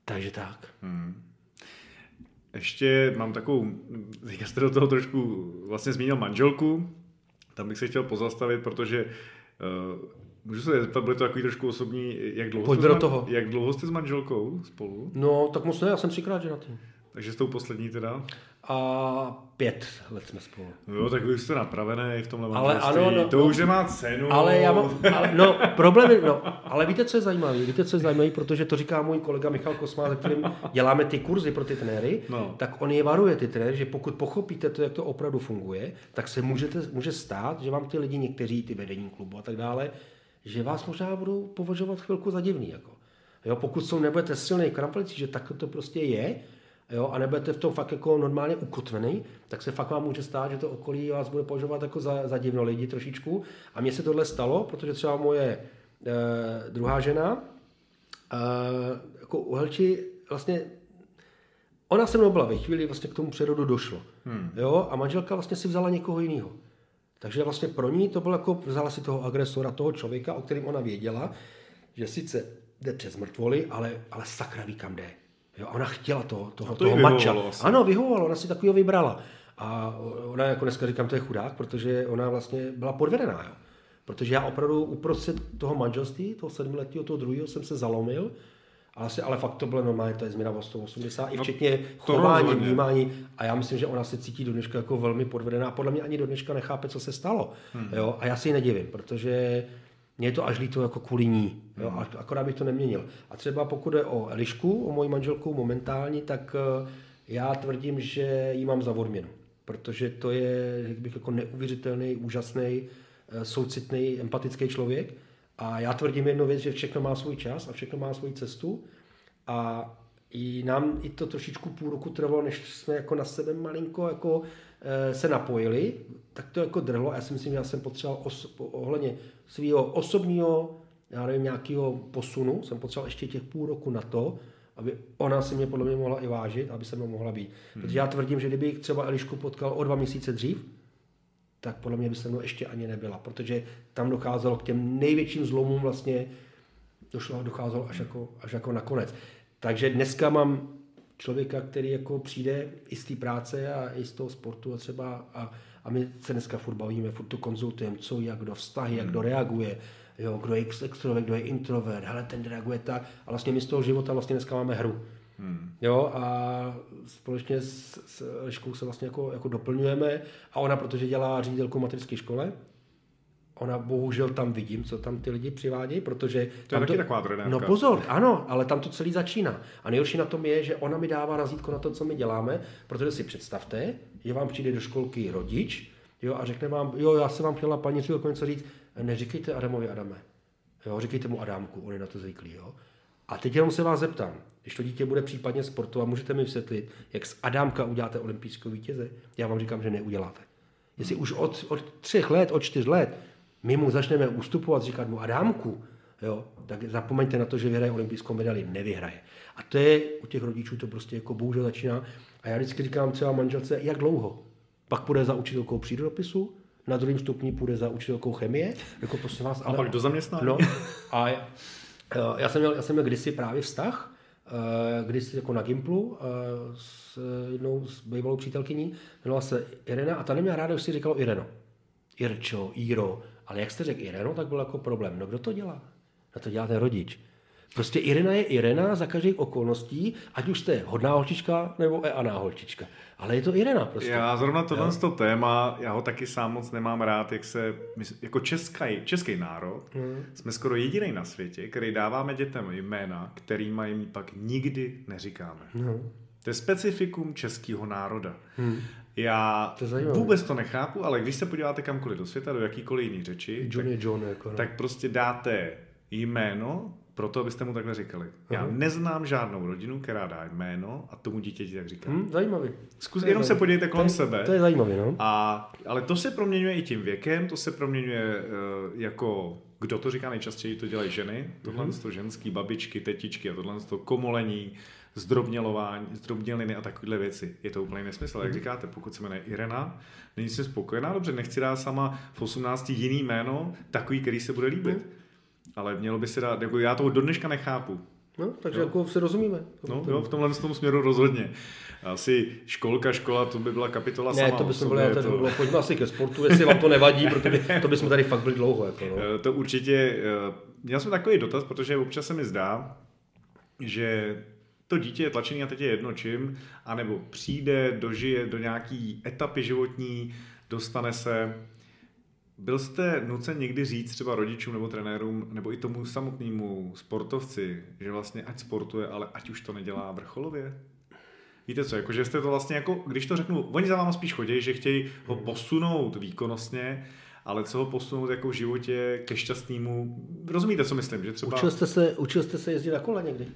Takže tak. Hmm. Ještě mám takovou, teďka jste do toho trošku vlastně zmínil manželku, tam bych se chtěl pozastavit, protože uh, Můžu se zeptat, bude to takový trošku osobní, jak dlouho, jste, do toho. jak dlouho jste s manželkou spolu? No, tak moc ne, já jsem třikrát ženatý. Takže s tou poslední teda? A pět let jsme spolu. No jo, tak vy jste napravený v tomhle ale ano, no, to no, už nemá cenu. Ale já mám, ale, no, problém je, no, ale víte, co je zajímavé? Víte, co je zajímavé, protože to říká můj kolega Michal Kosma, se kterým děláme ty kurzy pro ty trenéry, no. tak on je varuje ty trenéry, že pokud pochopíte to, jak to opravdu funguje, tak se můžete, může stát, že vám ty lidi, někteří, ty vedení klubu a tak dále, že vás možná budou považovat chvilku za divný. Jako. Jo, pokud jsou nebudete silný krampelicí, že tak to prostě je, jo, a nebudete v tom fakt jako normálně ukotvený, tak se fakt vám může stát, že to okolí vás bude považovat jako za, za divno lidi trošičku. A mně se tohle stalo, protože třeba moje e, druhá žena, e, jako u Helči, vlastně ona se mnou byla ve chvíli, vlastně k tomu přerodu došlo. Hmm. Jo, a manželka vlastně si vzala někoho jiného. Takže vlastně pro ní to bylo jako, vzala si toho agresora, toho člověka, o kterém ona věděla, že sice jde přes mrtvoly, ale, ale sakra ví, kam jde. Jo, ona chtěla toho, toho, to toho mača. Asi. Ano, vyhovovalo, ona si takového vybrala. A ona, jako dneska říkám, to je chudák, protože ona vlastně byla podvedená. Jo. Protože já opravdu uprostřed toho manželství, toho sedmiletého, toho druhého, jsem se zalomil asi, ale fakt to bylo normálně, to je změna o 180, no, i včetně chování, rozhodně. vnímání. A já myslím, že ona se cítí do dneška jako velmi podvedená. Podle mě ani do dneška nechápe, co se stalo. Hmm. Jo? A já si ji nedivím, protože mě je to až líto jako kvůli ní. Jo? Hmm. Akorát bych to neměnil. A třeba pokud je o Elišku, o moji manželku momentální, tak eh, já tvrdím, že ji mám za odměnu. Protože to je, jak bych jako neuvěřitelný, úžasný, eh, soucitný, empatický člověk a já tvrdím jednu věc, že všechno má svůj čas a všechno má svou cestu. A i nám i to trošičku půl roku trvalo, než jsme jako na sebe malinko jako e, se napojili, tak to jako drhlo já si myslím, že já jsem potřeboval os, ohledně svého osobního, já nevím, nějakého posunu, jsem potřeboval ještě těch půl roku na to, aby ona si mě podle mě mohla i vážit, aby se mnou mohla být. Hmm. Protože já tvrdím, že kdybych třeba Elišku potkal o dva měsíce dřív, tak podle mě by se mnou ještě ani nebyla, protože tam docházelo k těm největším zlomům vlastně, došlo, docházelo až jako, až jako nakonec. Takže dneska mám člověka, který jako přijde i z té práce a i z toho sportu a třeba a, a my se dneska furt bavíme, furt to konzultujeme, co, jak kdo vztahy, jak kdo reaguje, jo, kdo je extrovert, kdo je introvert, hele, ten reaguje tak a vlastně my z toho života vlastně dneska máme hru. Hmm. Jo, a společně s, s Liškou se vlastně jako, jako doplňujeme a ona, protože dělá ředitelku materské škole, ona bohužel tam vidím, co tam ty lidi přivádějí, protože... To je taky to, taková trenérka. No pozor, ano, ale tam to celý začíná. A nejhorší na tom je, že ona mi dává razítko na to, co my děláme, protože si představte, že vám přijde do školky rodič jo, a řekne vám, jo, já se vám chtěla paní ředitelko něco říct, neříkejte Adamovi Adame. Jo, říkejte mu Adámku, on je na to zvyklý. Jo. A teď jenom se vás zeptám, když to dítě bude případně sportovat, můžete mi vysvětlit, jak z Adámka uděláte olympijského vítěze? Já vám říkám, že neuděláte. Jestli už od, od třech let, od čtyř let my mu začneme ustupovat, říkat mu Adámku, jo, tak zapomeňte na to, že vyhraje olympijskou medaili, nevyhraje. A to je, u těch rodičů to prostě jako bohužel začíná. A já vždycky říkám třeba manželce, jak dlouho? Pak půjde za učitelkou přírodopisu, na druhém stupni půjde za učitelkou chemie, jako prosím vás. Ale, a pak do zaměstnání. No, a já, já, jsem měl, já jsem měl kdysi právě vztah, eh, kdysi jako na Gimplu eh, s jednou s bývalou přítelkyní, jmenovala se Irena a ta neměla ráda, už si říkalo Ireno. Irčo, Iro, ale jak jste řekl Ireno, tak byl jako problém. No kdo to dělá? No to dělá ten rodič. Prostě Irena je Irena za každých okolností, ať už jste hodná holčička nebo eaná holčička. Ale je to Irena prostě. Já zrovna tohle to téma, já ho taky sám moc nemám rád, jak se, jako český, český národ, hmm. jsme skoro jediný na světě, který dáváme dětem jména, kterýma jim pak nikdy neříkáme. Hmm. To je specifikum českého národa. Hmm. Já to vůbec to nechápu, ale když se podíváte kamkoliv do světa, do jakýkoliv jiný řeči, John tak, John, jako, no. tak prostě dáte jméno, proto abyste mu takhle říkali. Já uh-huh. neznám žádnou rodinu, která dá jméno a tomu dítěti tak říká. Hmm, zajímavý. Zkus, jenom zajímavý. se podívejte kolem to je, sebe. To je zajímavé, no. A, ale to se proměňuje i tím věkem, to se proměňuje uh, jako, kdo to říká nejčastěji, to dělají ženy, tohle uh-huh. to ženský, babičky, tetičky a tohle to komolení, zdrobnělování, zdrobněliny a takovéhle věci. Je to úplně nesmysl. Jak mhm. říkáte, pokud se jmenuje Irena, není si spokojená, dobře, nechci dát sama v 18 jiný jméno, takový, který se bude líbit. Ale mělo by se dát, jako já toho do dneška nechápu. No, takže jo. jako se rozumíme. No, jo, v tomhle tom směru rozhodně. Asi školka, škola, to by byla kapitola ne, sama. to by jsme byli, to... bylo, pojďme asi ke sportu, jestli vám to nevadí, protože to bychom tady fakt byli dlouho. Jako, no. Eh, to určitě, eh, měl jsem takový dotaz, protože občas se mi zdá, že to dítě je tlačený a teď je jedno čím, anebo přijde, dožije do nějaký etapy životní, dostane se. Byl jste nucen někdy říct třeba rodičům nebo trenérům, nebo i tomu samotnému sportovci, že vlastně ať sportuje, ale ať už to nedělá vrcholově? Víte co, jako, že jste to vlastně jako, když to řeknu, oni za váma spíš chodí, že chtějí ho posunout výkonnostně, ale co ho posunout jako v životě ke šťastnému, rozumíte, co myslím, že třeba... Učil jste se, učil jste se jezdit na kole někdy?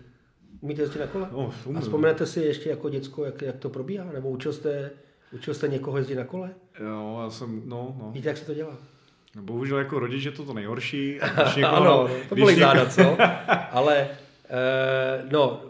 Umíte jezdit na kole? No, A vzpomenete si ještě jako děcko, jak, jak to probíhá? Nebo učil jste, učil jste někoho jezdit na kole? Jo, já jsem, no, no. Víte, jak se to dělá? No, bohužel jako rodič je to to nejhorší. někoho, ano, to bylo záda, co? Ale, e, no,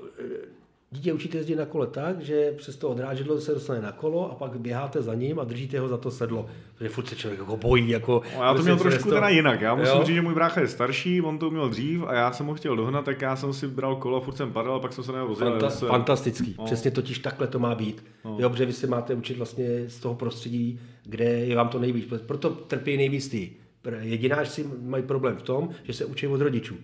Dítě učíte jezdit na kole tak, že přes to odrážedlo se dostane na kolo a pak běháte za ním a držíte ho za to sedlo. Protože furt se člověk jako bojí. Jako, no, já to měl trošku to... teda jinak. Já musím jo? říct, že můj brácha je starší, on to měl dřív a já jsem ho chtěl dohnat, tak já jsem si bral kolo, furt jsem padal a pak jsem se na rozjel. Fanta- se... Fantastický. No. Přesně totiž takhle to má být. No. Jo, protože vy se máte učit vlastně z toho prostředí, kde je vám to nejvíc. Proto trpí nejvíc ty. Jedináři mají problém v tom, že se učí od rodičů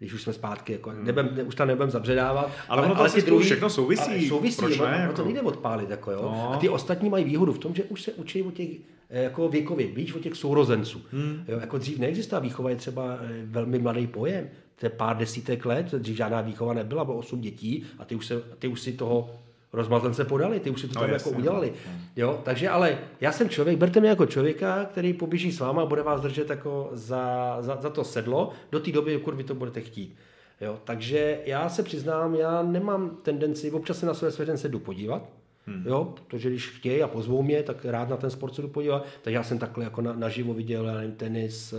když už jsme zpátky, jako, hmm. nebem, ne, už tam nebudem zabředávat. Ale, ale, ale ty druhý, všechno souvisí. Ale souvisí, Proč ne, jako? to nejde odpálit. Jako, jo? No. A ty ostatní mají výhodu v tom, že už se učí o těch eh, jako věkově blíž od těch sourozenců. Hmm. Jo, jako dřív neexistá výchova, je třeba eh, velmi mladý pojem. To je pár desítek let, dřív žádná výchova nebyla, bylo osm dětí a ty už, se, ty už si toho rozmazlence podali, ty už si to no, tam jasně, jako udělali. No. Jo, takže ale já jsem člověk, berte mě jako člověka, který poběží s váma a bude vás držet jako za, za, za to sedlo do té doby, dokud vy to budete chtít. Jo, takže já se přiznám, já nemám tendenci, občas se na své svěřence jdu podívat, Hmm. Jo, protože když chtějí a pozvou mě, tak rád na ten sport se jdu podívat. Tak já jsem takhle jako na, naživo viděl já nevím, tenis,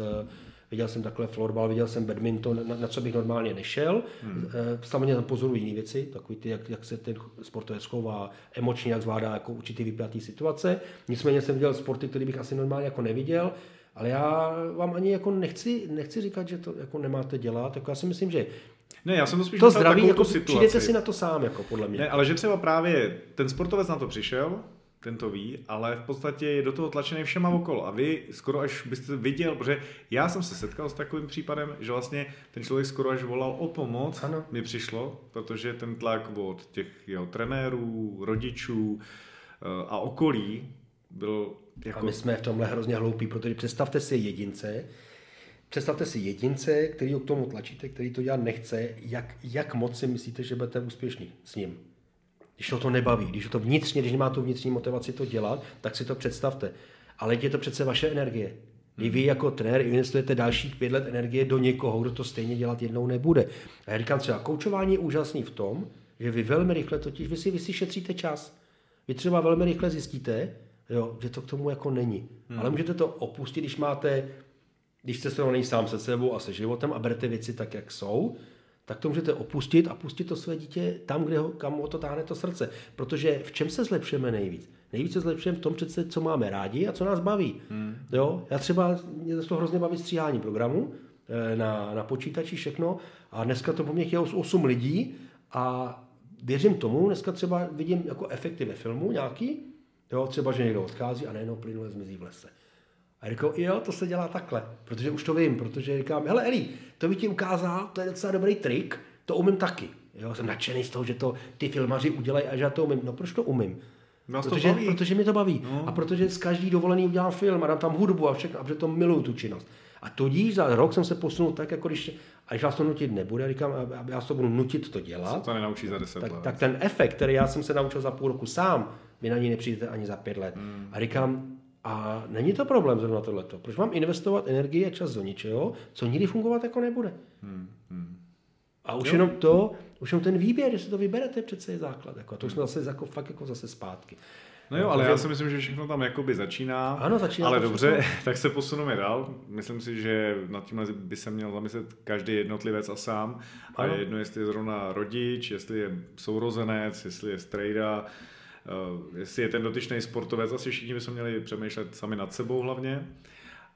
viděl jsem takhle florbal, viděl jsem badminton, na, na co bych normálně nešel. Hmm. Samozřejmě tam pozoruji jiné věci, takový ty, jak, jak se ten sportovec chová, emočně, jak zvládá jako určitý vypjatý situace. Nicméně jsem viděl sporty, které bych asi normálně jako neviděl. Ale já vám ani jako nechci, nechci říkat, že to jako nemáte dělat. Jako já si myslím, že ne, já jsem to spíš to zdraví, jako situaci. přijdete si na to sám, jako podle mě. Ne, ale že třeba právě ten sportovec na to přišel, ten to ví, ale v podstatě je do toho tlačený všema okolo. A vy skoro až byste viděl, protože já jsem se setkal s takovým případem, že vlastně ten člověk skoro až volal o pomoc, ano. mi přišlo, protože ten tlak od těch jeho trenérů, rodičů eh, a okolí byl jako... A my jsme v tomhle hrozně hloupí, protože představte si jedince, Představte si jedince, který ho k tomu tlačíte, který to dělat nechce, jak, jak moc si myslíte, že budete úspěšný s ním. Když to to nebaví, když to vnitřně, když nemá tu vnitřní motivaci to dělat, tak si to představte. Ale je to přece vaše energie. Kdy vy jako trenér investujete dalších pět let energie do někoho, kdo to stejně dělat jednou nebude. A já říkám třeba, koučování je úžasný v tom, že vy velmi rychle totiž, vy si, vy si šetříte čas. Vy třeba velmi rychle zjistíte, jo, že to k tomu jako není. Hmm. Ale můžete to opustit, když máte, když jste srovnaný sám se sebou a se životem a berete věci tak, jak jsou, tak to můžete opustit a pustit to své dítě tam, kde ho, kam ho to táhne to srdce. Protože v čem se zlepšujeme nejvíc? Nejvíce zlepšujeme v tom přece, co máme rádi a co nás baví. Hmm. Jo? Já třeba, mě to hrozně baví stříhání programu eh, na, na počítači, všechno. A dneska to po mně je 8 lidí a věřím tomu, dneska třeba vidím jako efekty ve filmu nějaký, jo? třeba, že někdo odchází a najednou plynule zmizí v lese. A říkal, jo, to se dělá takhle, protože už to vím, protože říkám, hele Eli, to by ti ukázal, to je docela dobrý trik, to umím taky. Jo, jsem nadšený z toho, že to ty filmaři udělají a že já to umím. No proč to umím? Nás protože, to baví. protože mi to baví. No. A protože z každý dovolený udělám film a dám tam hudbu a všechno, a protože to miluju tu činnost. A tudíž za rok jsem se posunul tak, jako když, a když vás to nutit nebude, říkám, já to budu nutit to dělat. Se to nenaučí za deset tak, let. Tak ten efekt, který já jsem se naučil za půl roku sám, vy na něj nepřijdete ani za pět let. Hmm. A říkám, a není to problém zrovna tohleto. Proč mám investovat energii a čas do něčeho, co nikdy fungovat jako nebude? Hmm, hmm. A už jo. jenom to, už jenom ten výběr, jestli to vyberete, přece je základ. Jako, a to hmm. jsme zase jako, fakt jako zase zpátky. No jo, ale já si myslím, že všechno tam jakoby začíná. Ano, začíná. Ale dobře, všechno. tak se posuneme dál. Myslím si, že nad tímhle by se měl zamyslet každý jednotlivec a sám. Ano. A je jedno, jestli je zrovna rodič, jestli je sourozenec, jestli je strejda, jestli je ten dotyčný sportovec, asi všichni bychom měli přemýšlet sami nad sebou hlavně,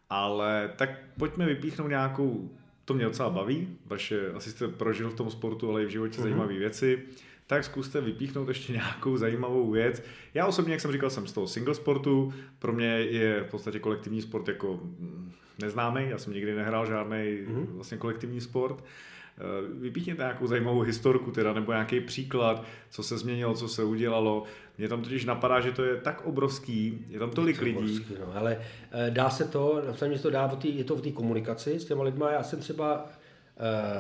ale tak pojďme vypíchnout nějakou, to mě docela baví, vaše, asi jste prožil v tom sportu, ale i v životě mm-hmm. zajímavé věci, tak zkuste vypíchnout ještě nějakou zajímavou věc. Já osobně, jak jsem říkal, jsem z toho single sportu, pro mě je v podstatě kolektivní sport jako mm, neznámý, já jsem nikdy nehrál žádný mm-hmm. vlastně kolektivní sport, Eh, vypíchněte nějakou zajímavou historku teda, nebo nějaký příklad, co se změnilo, co se udělalo. Mně tam totiž napadá, že to je tak obrovský, je tam tolik je to lidí. Obrovský, no, ale eh, dá se to, se to dá, je to v té komunikaci s těma lidma. Já jsem třeba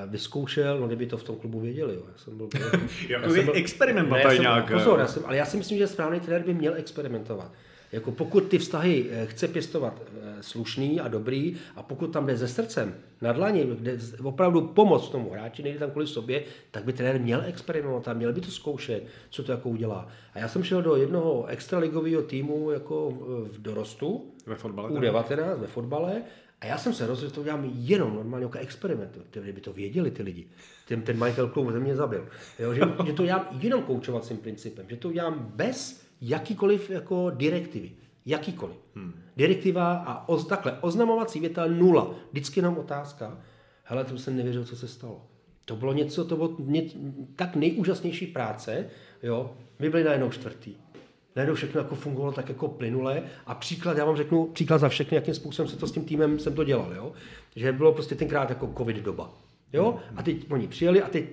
Uh, vyzkoušel, no kdyby to v tom klubu věděli. Jo. Já jsem byl, jako já jsem byl, experiment ne, jsem, nějak. Pozor, já jsem, ale já si myslím, že správný trenér by měl experimentovat. Jako pokud ty vztahy eh, chce pěstovat eh, slušný a dobrý a pokud tam jde ze srdcem na dlaní, kde opravdu pomoc tomu hráči, nejde tam kvůli sobě, tak by trenér měl experimentovat, měl by to zkoušet, co to jako udělá. A já jsem šel do jednoho extraligového týmu jako eh, v dorostu, ve fotbale, U19 ve fotbale a já jsem se rozhodl, že to udělám jenom normálně jako experiment. Kdyby to věděli ty lidi. Ten, ten majitel klubu ze mě zabil. Jo, že, že, to udělám jenom koučovacím principem. Že to udělám bez jakýkoliv jako direktivy. Jakýkoliv. Hmm. Direktiva a oz, takhle, oznamovací věta nula. Vždycky jenom otázka. Hele, to jsem nevěřil, co se stalo. To bylo něco, to bylo ně, tak nejúžasnější práce, jo. My byli najednou čtvrtý. Najednou všechno jako fungovalo tak jako plynule a příklad, já vám řeknu příklad za všechny, jakým způsobem se to s tím týmem jsem to dělal, jo. Že bylo prostě tenkrát jako covid doba. Jo? A teď oni přijeli a teď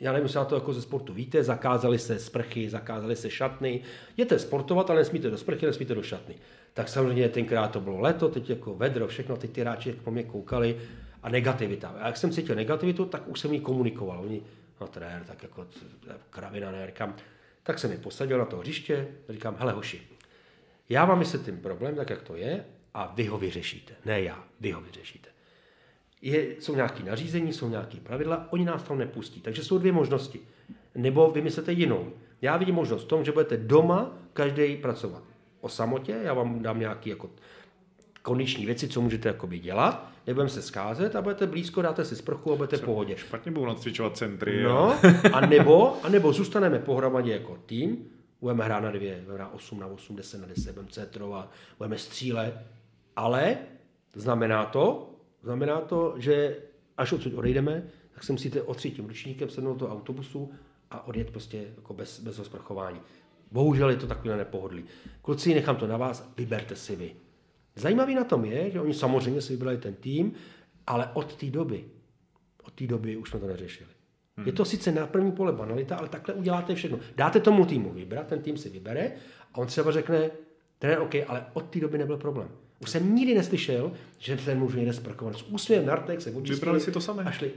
já nevím, jestli to jako ze sportu víte, zakázali se sprchy, zakázali se šatny. Jděte sportovat, ale nesmíte do sprchy, nesmíte do šatny. Tak samozřejmě tenkrát to bylo leto, teď jako vedro, všechno, teď ty hráči po mě koukali a negativita. A jak jsem cítil negativitu, tak už jsem jí komunikoval. Oni, no trenér, tak jako kravina, ne, říkám, tak jsem mi posadil na to hřiště, říkám, hele hoši, já vám vysvětlím problém, tak jak to je, a vy ho vyřešíte. Ne já, vy ho vyřešíte je, jsou nějaké nařízení, jsou nějaké pravidla, oni nás tam nepustí. Takže jsou dvě možnosti. Nebo vymyslete jinou. Já vidím možnost v tom, že budete doma každý pracovat o samotě, já vám dám nějaký jako kondiční věci, co můžete jakoby dělat, nebudeme se scházet a budete blízko, dáte si sprchu a budete v pohodě. Špatně budou nacvičovat centry. No, a nebo, a nebo zůstaneme pohromadě jako tým, budeme hrát na dvě, budeme hrát 8 na 8, 10 na 10, budeme centrovat, budeme střílet, ale znamená to, znamená to, že až odsud odejdeme, tak se musíte otřít tím ručníkem, sednout do autobusu a odjet prostě jako bez, bez osprchování. Bohužel je to takové nepohodlí. Kluci, nechám to na vás, vyberte si vy. Zajímavý na tom je, že oni samozřejmě si vybrali ten tým, ale od té doby, od té doby už jsme to neřešili. Hmm. Je to sice na první pole banalita, ale takhle uděláte všechno. Dáte tomu týmu vybrat, ten tým si vybere a on třeba řekne, ten OK, ale od té doby nebyl problém. Už jsem nikdy neslyšel, že ten muž někde sprchovat. S úsměvem na rtek se očistili. Vybrali si to samé. A šli.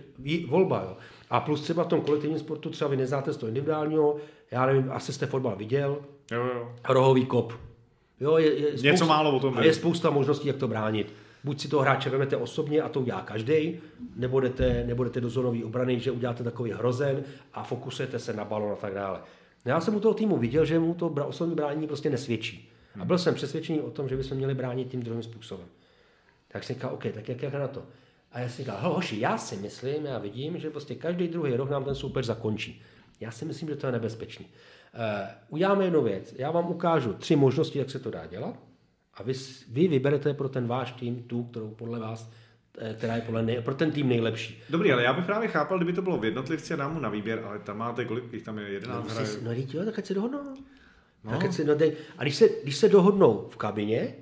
Volba, jo. A plus třeba v tom kolektivním sportu třeba vy neznáte z toho individuálního, já nevím, asi jste fotbal viděl. Jo, jo. Rohový kop. Jo, je, je spousta, Něco málo o tom. A je spousta možností, jak to bránit. Buď si toho hráče vezmete osobně a to udělá každý, nebo jdete, nebo jdete do zónové obrany, že uděláte takový hrozen a fokusujete se na balon a tak dále. No já jsem u toho týmu viděl, že mu to osobní brání prostě nesvědčí. A byl jsem přesvědčený o tom, že bychom měli bránit tím druhým způsobem. Tak jsem říkal, OK, tak jak, jak na to? A já jsem říkal, hoši, já si myslím, já vidím, že prostě každý druhý rok nám ten soupeř zakončí. Já si myslím, že to je nebezpečný. Uh, uděláme jednu věc. Já vám ukážu tři možnosti, jak se to dá dělat. A vy, vy vyberete pro ten váš tým tu, kterou podle vás eh, která je podle nej, pro ten tým nejlepší. Dobrý, ale já bych právě chápal, kdyby to bylo v jednotlivci a dám mu na výběr, ale tam máte kolik, jich tam je 11 no, hraje. No, jo, tak ať se dohodnou. No. Tak si, no, dej, a když se, když se dohodnou v kabině,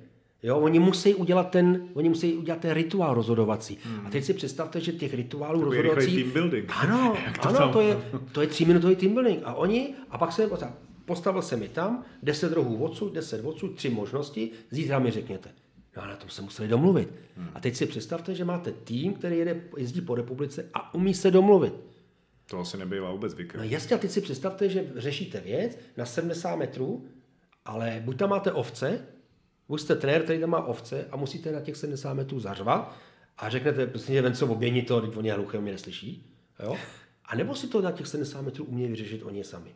Jo, oni musí udělat ten, oni musí udělat ten rituál rozhodovací. Hmm. A teď si představte, že těch rituálů to rozhodovací... team building. Ano, to ano, to je, to je tříminutový team building. A oni, a pak se postavil se mi tam, deset rohů odsud, deset odsud, tři možnosti, zítra mi řekněte. No a na tom se museli domluvit. Hmm. A teď si představte, že máte tým, který jede, jezdí po republice a umí se domluvit. To asi nebývá vůbec zvykem. No jasně, a teď si představte, že řešíte věc na 70 metrů, ale buď tam máte ovce, buď jste trenér, který tam má ovce a musíte na těch 70 metrů zařvat a řeknete, prostě ven co oběni to, teď oni hluché mě neslyší. Jo? A nebo si to na těch 70 metrů umějí vyřešit oni sami.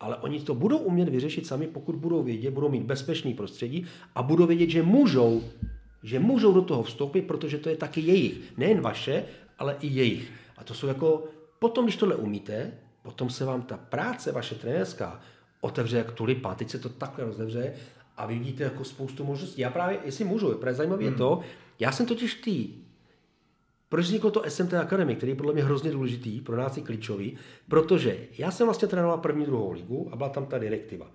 Ale oni to budou umět vyřešit sami, pokud budou vědět, budou mít bezpečný prostředí a budou vědět, že můžou, že můžou do toho vstoupit, protože to je taky jejich. Nejen vaše, ale i jejich. A to jsou jako, potom, když tohle umíte, potom se vám ta práce vaše trenérská otevře jak tulipán. Teď se to takhle rozevře a vy vidíte jako spoustu možností. Já právě, jestli můžu, právě zajímavé hmm. je to, já jsem totiž tý, proč vzniklo to SMT Academy, který je podle mě hrozně důležitý, pro nás je klíčový, protože já jsem vlastně trénoval první, druhou ligu a byla tam ta direktiva.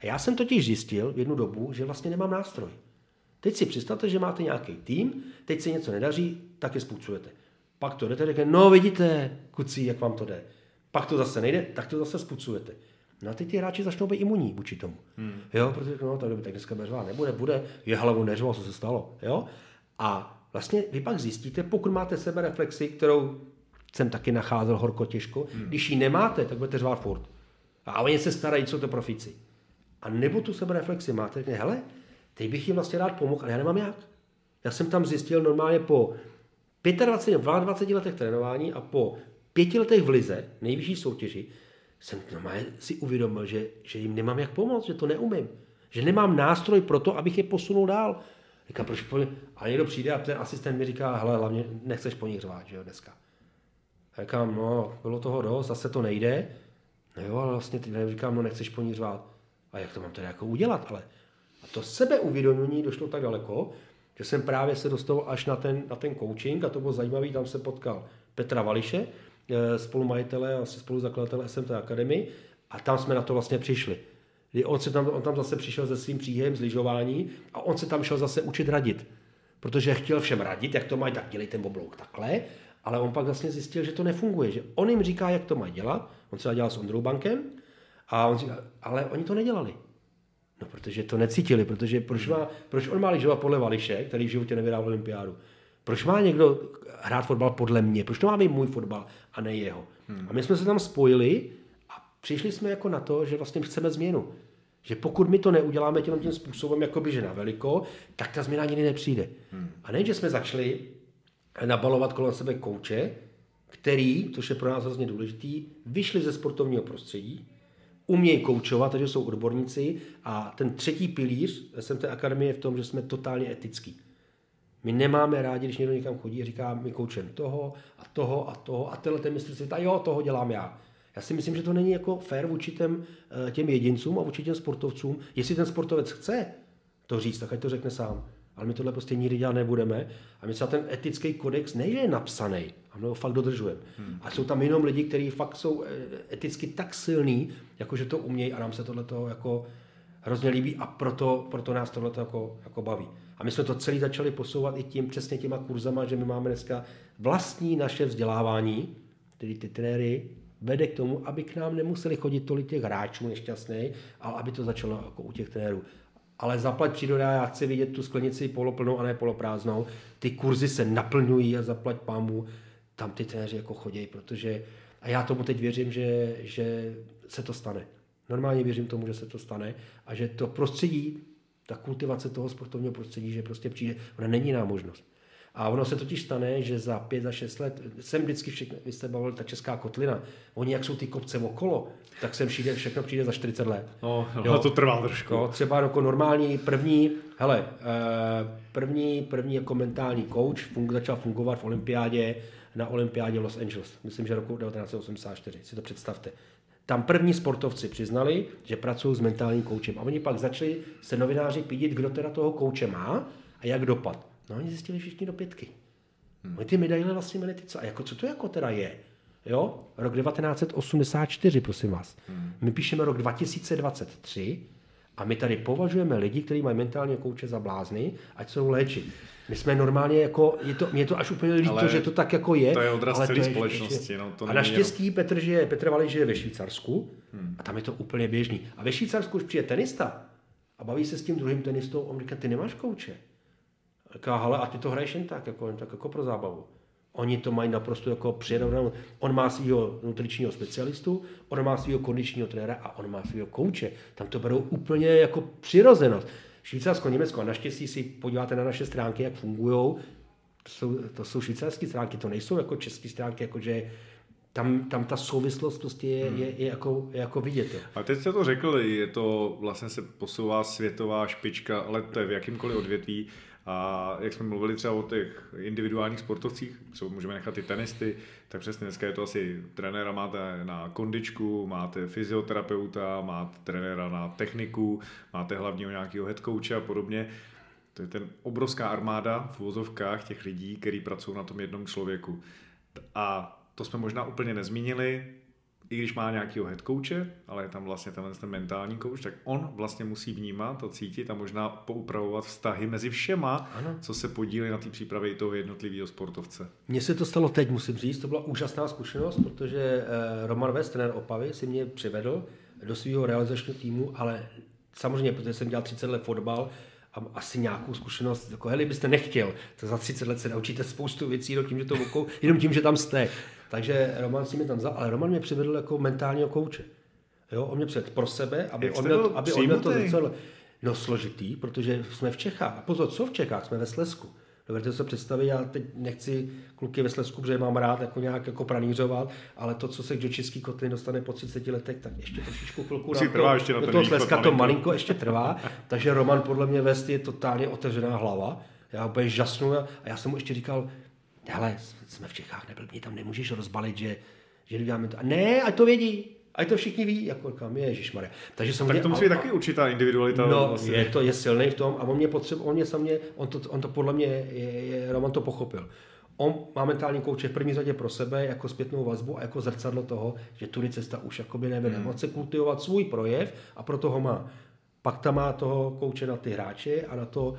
A já jsem totiž zjistil v jednu dobu, že vlastně nemám nástroj. Teď si představte, že máte nějaký tým, teď se něco nedaří, tak je spůcujete. Pak to jdete, řekne, no vidíte, kucí, jak vám to jde. Pak to zase nejde, tak to zase spucujete. No a teď ty hráči začnou být imunní vůči tomu. Hmm. Jo, protože no, tak, tak dneska beřvá nebude, bude, je hlavu neřval, co se stalo. Jo? A vlastně vy pak zjistíte, pokud máte sebe reflexi, kterou jsem taky nacházel horko těžko, hmm. když ji nemáte, tak budete řvát furt. A oni se starají, co to profici. A nebo tu sebe reflexi máte, řekne, hele, teď bych jim vlastně rád pomohl, ale já nemám jak. Já jsem tam zjistil normálně po 25, 22 letech trénování a po pěti letech v lize, nejvyšší soutěži, jsem si uvědomil, že, že jim nemám jak pomoct, že to neumím. Že nemám nástroj pro to, abych je posunul dál. Říkám, proč po... A někdo přijde a ten asistent mi říká, hele, hlavně nechceš po nich řvát, že jo, dneska. A říkám, no, bylo toho dost, zase to nejde. No jo, ale vlastně ty říkám, no nechceš po nich řvát. A jak to mám teda jako udělat, ale. A to sebeuvědomění došlo tak daleko, že jsem právě se dostal až na ten, na ten coaching a to bylo zajímavé, tam se potkal Petra Vališe, Eh, spolumajitele a spoluzakladatele SMT Academy a tam jsme na to vlastně přišli. On, se tam, on tam zase přišel se svým příjem z lyžování a on se tam šel zase učit radit. Protože chtěl všem radit, jak to mají, tak dělej ten oblouk takhle, ale on pak vlastně zjistil, že to nefunguje, že on jim říká, jak to mají dělat, on se dělal s Ondrou Bankem, a on říká, ale oni to nedělali. No, protože to necítili, protože proč, má, proč on má lyžovat podle Vališe, který v životě nevyhrál olympiádu? Proč má někdo hrát fotbal podle mě? Proč to má být můj fotbal a ne jeho? Hmm. A my jsme se tam spojili a přišli jsme jako na to, že vlastně chceme změnu. Že pokud my to neuděláme tím, tím způsobem, jakoby, že na veliko, tak ta změna nikdy nepřijde. Hmm. A nejen, že jsme začali nabalovat kolem sebe kouče, který, což je pro nás hrozně důležitý, vyšli ze sportovního prostředí, umějí koučovat, takže jsou odborníci. A ten třetí pilíř jsem té akademie je v tom, že jsme totálně etický. My nemáme rádi, když někdo někam chodí a říká, my koučem toho a toho a toho a tenhle ten mistr světa, jo, toho dělám já. Já si myslím, že to není jako fair vůči těm, eh, těm jedincům a vůči těm sportovcům. Jestli ten sportovec chce to říct, tak ať to řekne sám. Ale my tohle prostě nikdy dělat nebudeme. A my třeba ten etický kodex ne, že je napsaný, a my ho fakt dodržujeme. Hmm. A jsou tam jenom lidi, kteří fakt jsou eh, eticky tak silní, jako že to umějí a nám se tohle jako hrozně líbí a proto, proto nás tohle jako, jako baví. A my jsme to celý začali posouvat i tím, přesně těma kurzama, že my máme dneska vlastní naše vzdělávání, tedy ty trenéry, vede k tomu, aby k nám nemuseli chodit tolik těch hráčů nešťastných, ale aby to začalo jako u těch trenérů. Ale zaplať příroda, já chci vidět tu sklenici poloplnou a ne poloprázdnou. Ty kurzy se naplňují a zaplať pámu, tam ty trenéři jako chodí, protože a já tomu teď věřím, že, že se to stane. Normálně věřím tomu, že se to stane a že to prostředí, ta kultivace toho sportovního prostředí, že prostě přijde, ona není jiná možnost. A ono se totiž stane, že za pět, za šest let, sem vždycky všechno, vy jste bavili ta česká kotlina, oni jak jsou ty kopce okolo, tak sem přijde, všechno přijde za 40 let. No, jo, to trvá trošku. No, třeba jako normální první, hele, eh, první, první jako mentální coach fun, začal fungovat v olympiádě, na olympiádě Los Angeles, myslím, že roku 1984, si to představte. Tam první sportovci přiznali, že pracují s mentálním koučem. A oni pak začali se novináři pídit, kdo teda toho kouče má a jak dopad. No oni zjistili všichni do pětky. Hmm. Oni ty medaile vlastně měli ty co? A jako, co to jako teda je? Jo? Rok 1984, prosím vás. Hmm. My píšeme rok 2023 a my tady považujeme lidi, kteří mají mentálně kouče za blázny, ať jsou léčit. My jsme normálně jako, je to, mě to až úplně líto, ale že to tak jako je. To je odraz ale celé společnosti. No, to a naštěstí jenom... Petr, žije, Petr Vali žije ve Švýcarsku hmm. a tam je to úplně běžný. A ve Švýcarsku už přijde tenista a baví se s tím druhým tenistou, on říká, ty nemáš kouče. Říká, hele, a ty to hraješ jen tak, jako, jen tak jako pro zábavu. Oni to mají naprosto jako přirozenou. On má svého nutričního specialistu, on má svého kondičního trenéra a on má svého kouče. Tam to berou úplně jako přirozenost. Švýcarsko, Německo, a naštěstí si podíváte na naše stránky, jak fungují, to jsou, to jsou švýcarské stránky, to nejsou jako české stránky, jakože tam, tam ta souvislost prostě je, hmm. je, je, jako, je jako vidět. A teď jste to řekl, je to vlastně se posouvá světová špička, ale to je v jakýmkoliv odvětví. A jak jsme mluvili třeba o těch individuálních sportovcích, třeba můžeme nechat ty tenisty, tak přesně dneska je to asi trenéra máte na kondičku, máte fyzioterapeuta, máte trenéra na techniku, máte hlavního nějakého head coacha a podobně. To je ten obrovská armáda v uvozovkách těch lidí, kteří pracují na tom jednom člověku. A to jsme možná úplně nezmínili, i když má nějakého head coache, ale je tam vlastně tenhle ten mentální coach, tak on vlastně musí vnímat a cítit a možná poupravovat vztahy mezi všema, ano. co se podílí na té přípravě i toho jednotlivého sportovce. Mně se to stalo teď, musím říct, to byla úžasná zkušenost, protože eh, Roman West, trenér Opavy, si mě přivedl do svého realizačního týmu, ale samozřejmě, protože jsem dělal 30 let fotbal, a asi nějakou zkušenost, jako heli byste nechtěl, to za 30 let se naučíte spoustu věcí jenom tím, že to vokou, jenom tím, že tam jste. Takže Roman si mě tam vzal, ale Roman mě přivedl jako mentálního kouče. Jo, on mě přivedl pro sebe, aby on měl, aby on měl to celé. No složitý, protože jsme v Čechách. A pozor, co v Čechách? Jsme ve Slesku. Dovedete se představit, já teď nechci kluky ve Slesku, protože mám rád jako nějak jako pranířovat, ale to, co se do český kotlin dostane po 30 letech, tak ještě trošičku chvilku na to, trvá ještě na to, toho Slezska to malinko ještě trvá, takže Roman podle mě Vest je totálně otevřená hlava. Já úplně žasnu a já jsem mu ještě říkal, hele, jsme v Čechách, nebyl, mě tam nemůžeš rozbalit, že, že děláme to. A ne, ať to vědí, ať to všichni ví, jako říkám, Ježišmarja. Takže jsem tak to musí být taky určitá individualita. No, vlastně. je to, je silný v tom a on mě potřebuje, on mě samě, on to, on to podle mě, je, je, Roman to pochopil. On má mentální kouče v první řadě pro sebe jako zpětnou vazbu a jako zrcadlo toho, že tudy cesta už jakoby nevede. Hmm. On chce kultivovat svůj projev a proto ho má. Pak tam má toho kouče na ty hráče a na, to,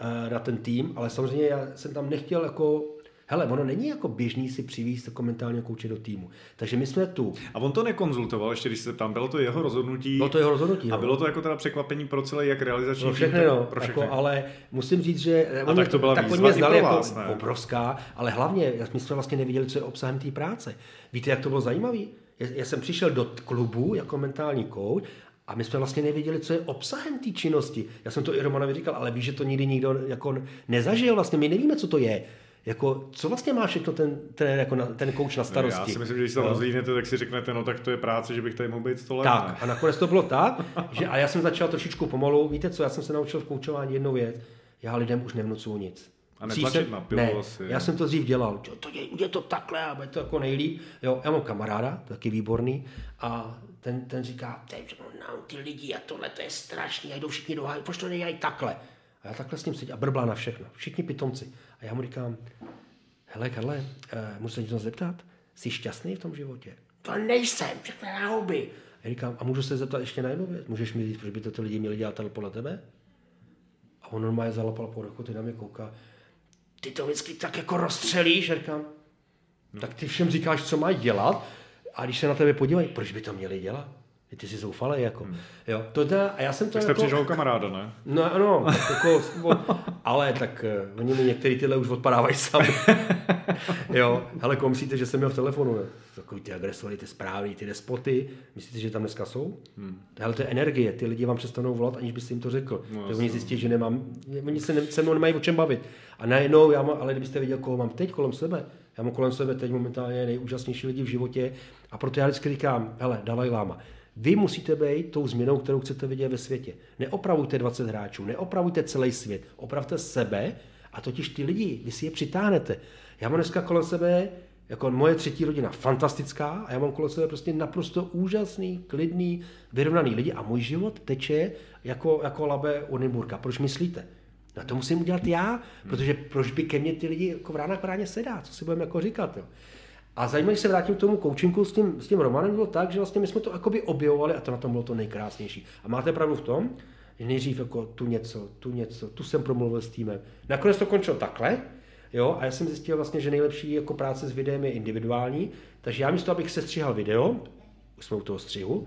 eh, na ten tým, ale samozřejmě já jsem tam nechtěl jako hele, ono není jako běžný si přivízt jako mentálního kouče do týmu. Takže my jsme tu. A on to nekonzultoval, ještě když se tam bylo to jeho rozhodnutí. Bylo to jeho rozhodnutí. A no. bylo to jako teda překvapení pro celé jak realizační pro všechny, tým, no, pro všechny. Jako, ale musím říct, že a oni, tak to byla tak oni znali jako vás, jako obrovská, ale hlavně my jsme vlastně neviděli, co je obsahem té práce. Víte, jak to bylo zajímavé? Já, já jsem přišel do klubu jako mentální kouč a my jsme vlastně nevěděli, co je obsahem té činnosti. Já jsem to i Romanovi říkal, ale víš, že to nikdy nikdo jako nezažil, vlastně my nevíme, co to je. Jako, co vlastně má všechno ten trenér, jako na, ten kouč na starosti? Já si myslím, že když se tam Jo. rozlídnete, tak si řeknete, no tak to je práce, že bych tady mohl být 100 let. Tak, ne? a nakonec to bylo tak, že a já jsem začal trošičku pomalu, víte co, já jsem se naučil v koučování jednu věc, já lidem už nevnucuju nic. A netlačit jsem- na pilu ne, asi. já jsem to dřív dělal, to, to je, je to takhle a bude to jako nejlíp. Jo, já mám kamaráda, taky výborný, a ten, ten říká, no, ty lidi a tohle to je strašný, a jdou všichni do háje, proč to nedělají takhle? A já takhle s ním sedím a brblá na všechno, všichni pitomci. A já mu říkám, hele Karle, eh, můžu se něco zeptat? Jsi šťastný v tom životě? To nejsem, všechno na houby. Já říkám, a můžu se zeptat ještě na jednu věc? Můžeš mi říct, proč by to ty lidi měli dělat podle tebe? A on normálně zalapal po roku, ty na mě kouká. Ty to vždycky tak jako rozstřelíš, říkám. Tak ty všem říkáš, co mají dělat, a když se na tebe podívají, proč by to měli dělat? Ty jsi zoufalý, jako. Jo, to dá, a já jsem to Tak jste jako... přišel kamaráda, ne? No ano, jako, ale tak uh, oni mi některý tyhle už odpadávají sami. jo, hele, koho myslíte, že jsem měl v telefonu? Ne? Takový ty agresory, ty správný, ty despoty, myslíte, že tam dneska jsou? Hmm. Hele, to je energie, ty lidi vám přestanou volat, aniž byste jim to řekl. No, oni zjistí, že nemám, oni se, ne, se mnou nemají o čem bavit. A najednou, já mám, ale kdybyste viděl, koho mám teď kolem sebe, já mám kolem sebe teď momentálně nejúžasnější lidi v životě a proto já vždycky říkám, hele, Dalaj Lama, vy musíte být tou změnou, kterou chcete vidět ve světě. Neopravujte 20 hráčů, neopravujte celý svět, opravte sebe a totiž ty lidi, vy si je přitáhnete. Já mám dneska kolem sebe, jako moje třetí rodina, fantastická a já mám kolem sebe prostě naprosto úžasný, klidný, vyrovnaný lidi a můj život teče jako, jako labe u Nymburka. Proč myslíte? No to musím udělat já, protože proč by ke mně ty lidi jako v ránách ráně sedá, co si budeme jako říkat. Jo? A zajímavé, když se vrátím k tomu coachingu s tím, s tím Romanem, bylo tak, že vlastně my jsme to jakoby objevovali a to na tom bylo to nejkrásnější. A máte pravdu v tom, že nejdřív jako tu něco, tu něco, tu jsem promluvil s týmem. Nakonec to končilo takhle, jo, a já jsem zjistil vlastně, že nejlepší jako práce s videem je individuální, takže já místo, abych se stříhal video, už jsme u toho střihu,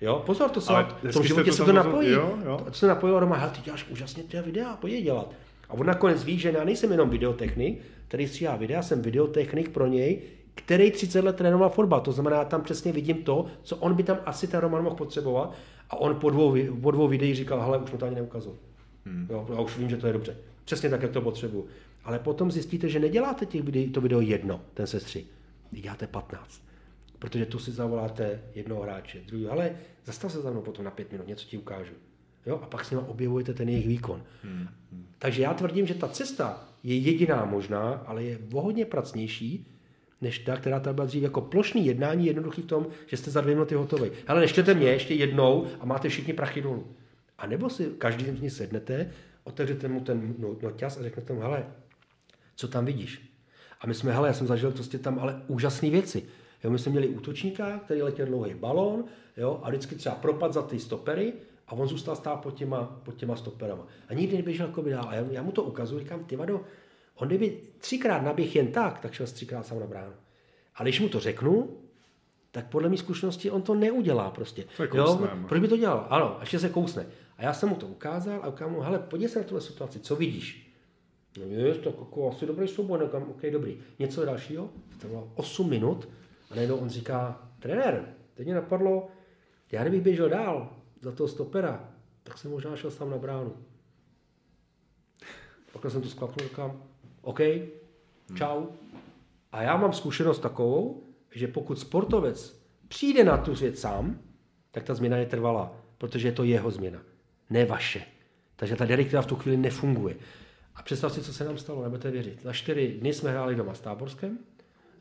jo, pozor, to se Ale v tom životě to se to napojí. jo, jo. To se napojilo Roma, hele, ty děláš úžasně ty videa, pojď je dělat. A on nakonec ví, že já nejsem jenom videotechnik, který stříhá videa, jsem videotechnik pro něj, který 30 let trénoval fotbal. To znamená, já tam přesně vidím to, co on by tam asi ten Roman mohl potřebovat. A on po dvou, po dvou videích říkal, hele, už mu to ani neukazuje. Hmm. Jo, já už vím, že to je dobře. Přesně tak, jak to potřebuju. Ale potom zjistíte, že neděláte těch videí, to video jedno, ten sestřih. Vy děláte 15. Protože tu si zavoláte jednoho hráče, druhý, ale zastav se za mnou potom na pět minut, něco ti ukážu. Jo? A pak s nimi objevujete ten jejich výkon. Hmm. Takže já tvrdím, že ta cesta je jediná možná, ale je o hodně pracnější, než ta, která tam byla dřív jako plošný jednání, jednoduchý v tom, že jste za dvě minuty hotový. Ale neštěte mě ještě jednou a máte všichni prachy dolů. A nebo si každý z nich sednete, otevřete mu ten no- noťaz a řeknete mu, hele, co tam vidíš? A my jsme, hele, já jsem zažil prostě tam ale úžasné věci. Jo, my jsme měli útočníka, který letěl dlouhý balón, jo, a vždycky třeba propad za ty stopery a on zůstal stát pod těma, pod těma stoperama. A nikdy neběžel jako by dál. A já, já mu to ukazuju, říkám, ty vado, on kdyby třikrát naběh jen tak, tak šel třikrát sám na bránu. Ale když mu to řeknu, tak podle mé zkušenosti on to neudělá prostě. To je jo, no. proč by to dělal? Ano, a ještě se kousne. A já jsem mu to ukázal a ukázal mu, hele, podívej se na tuhle situaci, co vidíš? No je, tak jako asi dobrý souboj, no kam, ok, dobrý. Něco dalšího? To bylo 8 minut a najednou on říká, trenér, teď mě napadlo, já kdybych běžel dál za toho stopera, tak jsem možná šel sám na bránu. Pak jsem to sklapnul, říkám, OK, čau. A já mám zkušenost takovou, že pokud sportovec přijde na tu věc sám, tak ta změna je trvalá, protože je to jeho změna, ne vaše. Takže ta direktiva v tu chvíli nefunguje. A představ si, co se nám stalo, nebudete věřit. Za čtyři dny jsme hráli doma s Táborskem,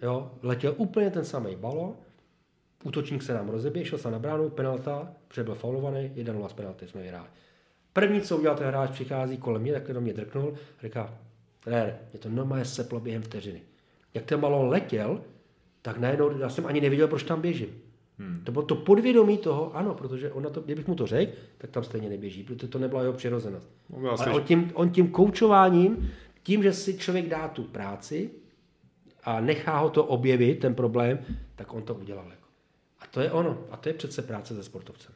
jo, letěl úplně ten samý balon, útočník se nám rozeběh, šel se na bránu, penalta, protože byl faulovaný, 1-0 z penalty jsme vyhráli. První, co udělal ten hráč, přichází kolem mě, takhle do mě drknul, říká, trenér, mě to normálně seplo během vteřiny. Jak ten balon letěl, tak najednou, já jsem ani nevěděl, proč tam běžím. Hmm. To bylo to podvědomí toho, ano, protože on na to, kdybych mu to řekl, tak tam stejně neběží, protože to nebyla jeho přirozenost. No, Ale on tím, on tím koučováním, tím, že si člověk dá tu práci a nechá ho to objevit, ten problém, tak on to udělal. Jako. A to je ono. A to je přece práce se sportovcem.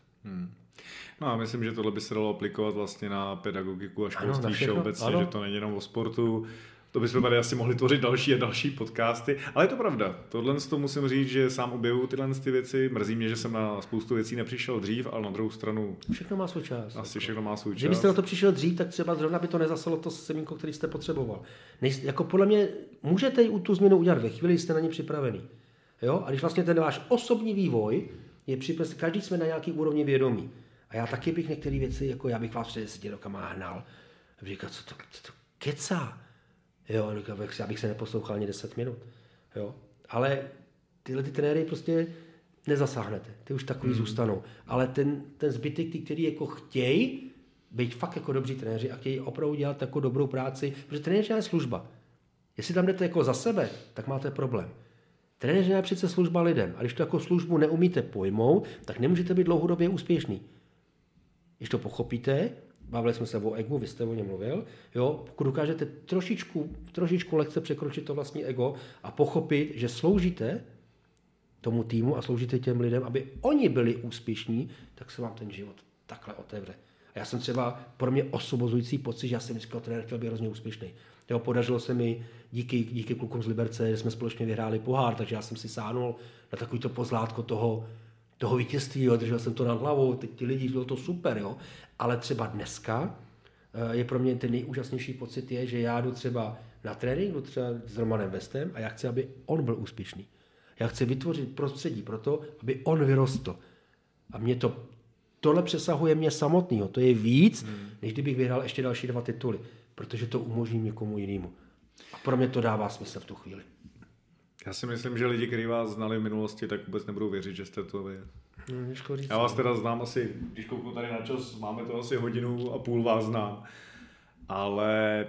No a myslím, že tohle by se dalo aplikovat vlastně na pedagogiku a školství všeobecně, ano. že to není jenom o sportu. to bychom tady asi mohli tvořit další a další podcasty, ale je to pravda. Tohle to musím říct, že sám objevuju tyhle ty věci. Mrzí mě, že jsem na spoustu věcí nepřišel dřív, ale na druhou stranu Všechno má svůj čas. asi všechno má svůj čas. Kdybyste na to přišel dřív, tak třeba zrovna by to nezasalo to semínko, který jste potřeboval. Nej, jako podle mě můžete i tu změnu udělat ve chvíli, kdy jste na ně připravený. Jo? A když vlastně ten váš osobní vývoj je připravený, každý jsme na nějaký úrovni vědomí. A já taky bych některé věci, jako já bych vás před deseti rokama hnal. A říkal, co to, co to kecá. Jo, já bych se neposlouchal ani 10 minut. Jo. Ale tyhle ty trenéry prostě nezasáhnete. Ty už takový hmm. zůstanou. Ale ten, ten zbytek, ty, který jako chtějí, být fakt jako dobří trenéři a chtějí opravdu dělat jako dobrou práci, protože trenér je služba. Jestli tam jdete jako za sebe, tak máte problém. Trenér je přece služba lidem. A když to jako službu neumíte pojmout, tak nemůžete být dlouhodobě úspěšný. Když to pochopíte, bavili jsme se o egu, vy jste o něm mluvil, jo, pokud dokážete trošičku, trošičku lehce překročit to vlastní ego a pochopit, že sloužíte tomu týmu a sloužíte těm lidem, aby oni byli úspěšní, tak se vám ten život takhle otevře. A já jsem třeba pro mě osobozující pocit, že já jsem vždycky trenér chtěl být hrozně úspěšný. Jo, podařilo se mi díky, díky klukům z Liberce, že jsme společně vyhráli pohár, takže já jsem si sáhnul na takovýto pozlátko toho, toho vítězství, jo, držel jsem to nad hlavou, teď ti lidi, bylo to super, jo. Ale třeba dneska eh, je pro mě ten nejúžasnější pocit je, že já jdu třeba na trénink, jdu třeba s Romanem Vestem a já chci, aby on byl úspěšný. Já chci vytvořit prostředí pro to, aby on vyrostl. A mě to, tohle přesahuje mě samotného. To je víc, hmm. než kdybych vyhrál ještě další dva tituly, protože to umožní někomu jinému. A pro mě to dává smysl v tu chvíli. Já si myslím, že lidi, kteří vás znali v minulosti, tak vůbec nebudou věřit, že jste to vy. Říct, Já vás teda znám asi, když kouknu tady na čas, máme to asi hodinu a půl vás znám. Ale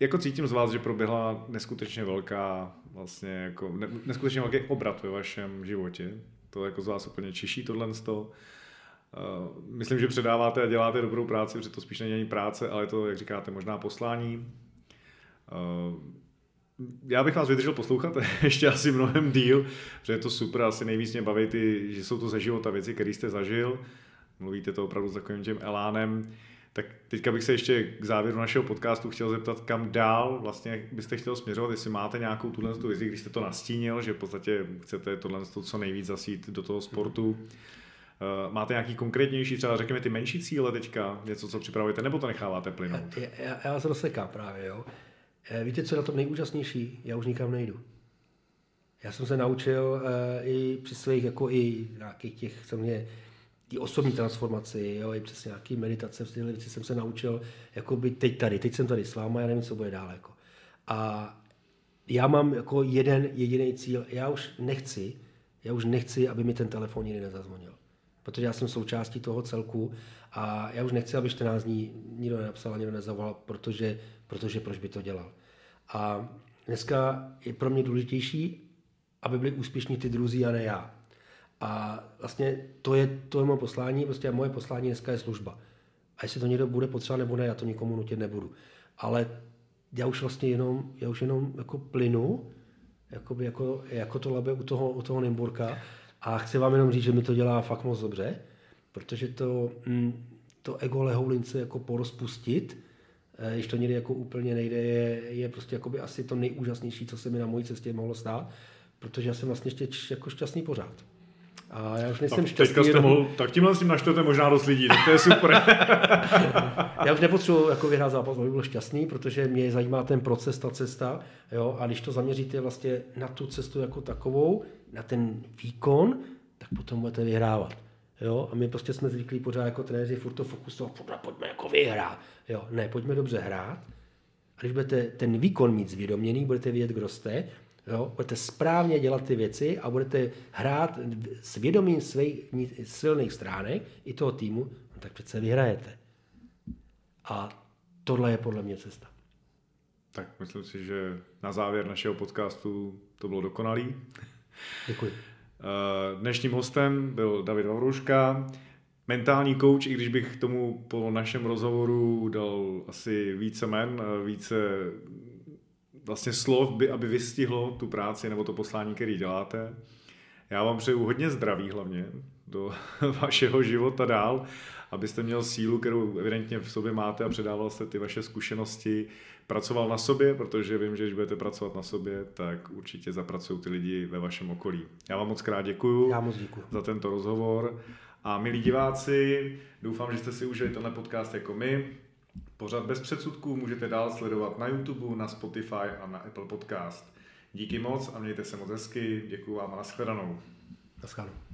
jako cítím z vás, že proběhla neskutečně velká, vlastně jako, ne, neskutečně velký obrat ve vašem životě. To jako z vás úplně čiší tohle z toho. Uh, myslím, že předáváte a děláte dobrou práci, protože to spíš není ani práce, ale je to, jak říkáte, možná poslání. Uh, já bych vás vydržel poslouchat ještě asi mnohem díl, protože je to super, asi nejvíc mě baví ty, že jsou to ze života věci, které jste zažil, mluvíte to opravdu s takovým tím elánem. Tak teďka bych se ještě k závěru našeho podcastu chtěl zeptat, kam dál vlastně byste chtěl směřovat, jestli máte nějakou tuhle tu vizi, když jste to nastínil, že v podstatě chcete tohle co nejvíc zasít do toho sportu. Uh, máte nějaký konkrétnější, třeba řekněme ty menší cíle teďka, něco, co připravujete, nebo to necháváte plynout? Já, já, já vás rozsekám právě, jo. Eh, víte, co je na tom nejúžasnější? Já už nikam nejdu. Já jsem se naučil uh, i při svých, jako i nějakých těch, co mě, ty osobní transformaci, jo, i přes nějaký meditace, tyhle věci jsem se naučil, jako být teď tady, teď jsem tady s váma, já nevím, co bude dál, jako. A já mám jako jeden jediný cíl, já už nechci, já už nechci, aby mi ten telefon nikdy nezazvonil. Protože já jsem součástí toho celku a já už nechci, aby 14 dní nikdo nenapsal nikdo nezavolal, protože, protože proč by to dělal. A dneska je pro mě důležitější, aby byli úspěšní ty druzí a ne já. A vlastně to je, to je moje poslání, prostě moje poslání dneska je služba. A jestli to někdo bude potřeba nebo ne, já to nikomu nutit nebudu. Ale já už vlastně jenom, já už jenom jako plynu, jakoby jako, jako to labe u toho, u toho Nymburka a chci vám jenom říct, že mi to dělá fakt moc dobře, protože to, mm, to ego lehoulince jako porozpustit, když to někdy jako úplně nejde, je, je prostě jakoby asi to nejúžasnější, co se mi na mojí cestě mohlo stát, protože já jsem vlastně ještě jako šťastný pořád. A já už nejsem tak, šťastný. Jste mohl, tak tímhle s tím naštete možná dost lidí, tak to je super. já už nepotřebuji jako vyhrát zápas, aby byl šťastný, protože mě zajímá ten proces, ta cesta. Jo? A když to zaměříte vlastně na tu cestu jako takovou, na ten výkon, tak potom budete vyhrávat. Jo? A my prostě jsme zvyklí pořád jako trenéři furt to fokusovat, pojďme jako vyhrát. Jo? Ne, pojďme dobře hrát. A když budete ten výkon mít zvědoměný, budete vědět, kdo jste, jo? budete správně dělat ty věci a budete hrát s vědomím svých silných stránek i toho týmu, no tak přece vyhrajete. A tohle je podle mě cesta. Tak myslím si, že na závěr našeho podcastu to bylo dokonalý. Děkuji. Eh, dnešním hostem byl David Vavruška, mentální coach, i když bych tomu po našem rozhovoru dal asi více men, eh, více vlastně slov, by, aby vystihlo tu práci nebo to poslání, který děláte. Já vám přeju hodně zdraví hlavně do vašeho života dál abyste měl sílu, kterou evidentně v sobě máte a předával jste ty vaše zkušenosti, pracoval na sobě, protože vím, že když budete pracovat na sobě, tak určitě zapracují ty lidi ve vašem okolí. Já vám moc krát děkuju Já moc děkuju. za tento rozhovor. A milí diváci, doufám, že jste si užili tenhle podcast jako my. Pořád bez předsudků můžete dál sledovat na YouTube, na Spotify a na Apple Podcast. Díky moc a mějte se moc hezky. Děkuji vám a nashledanou. Naschledanou.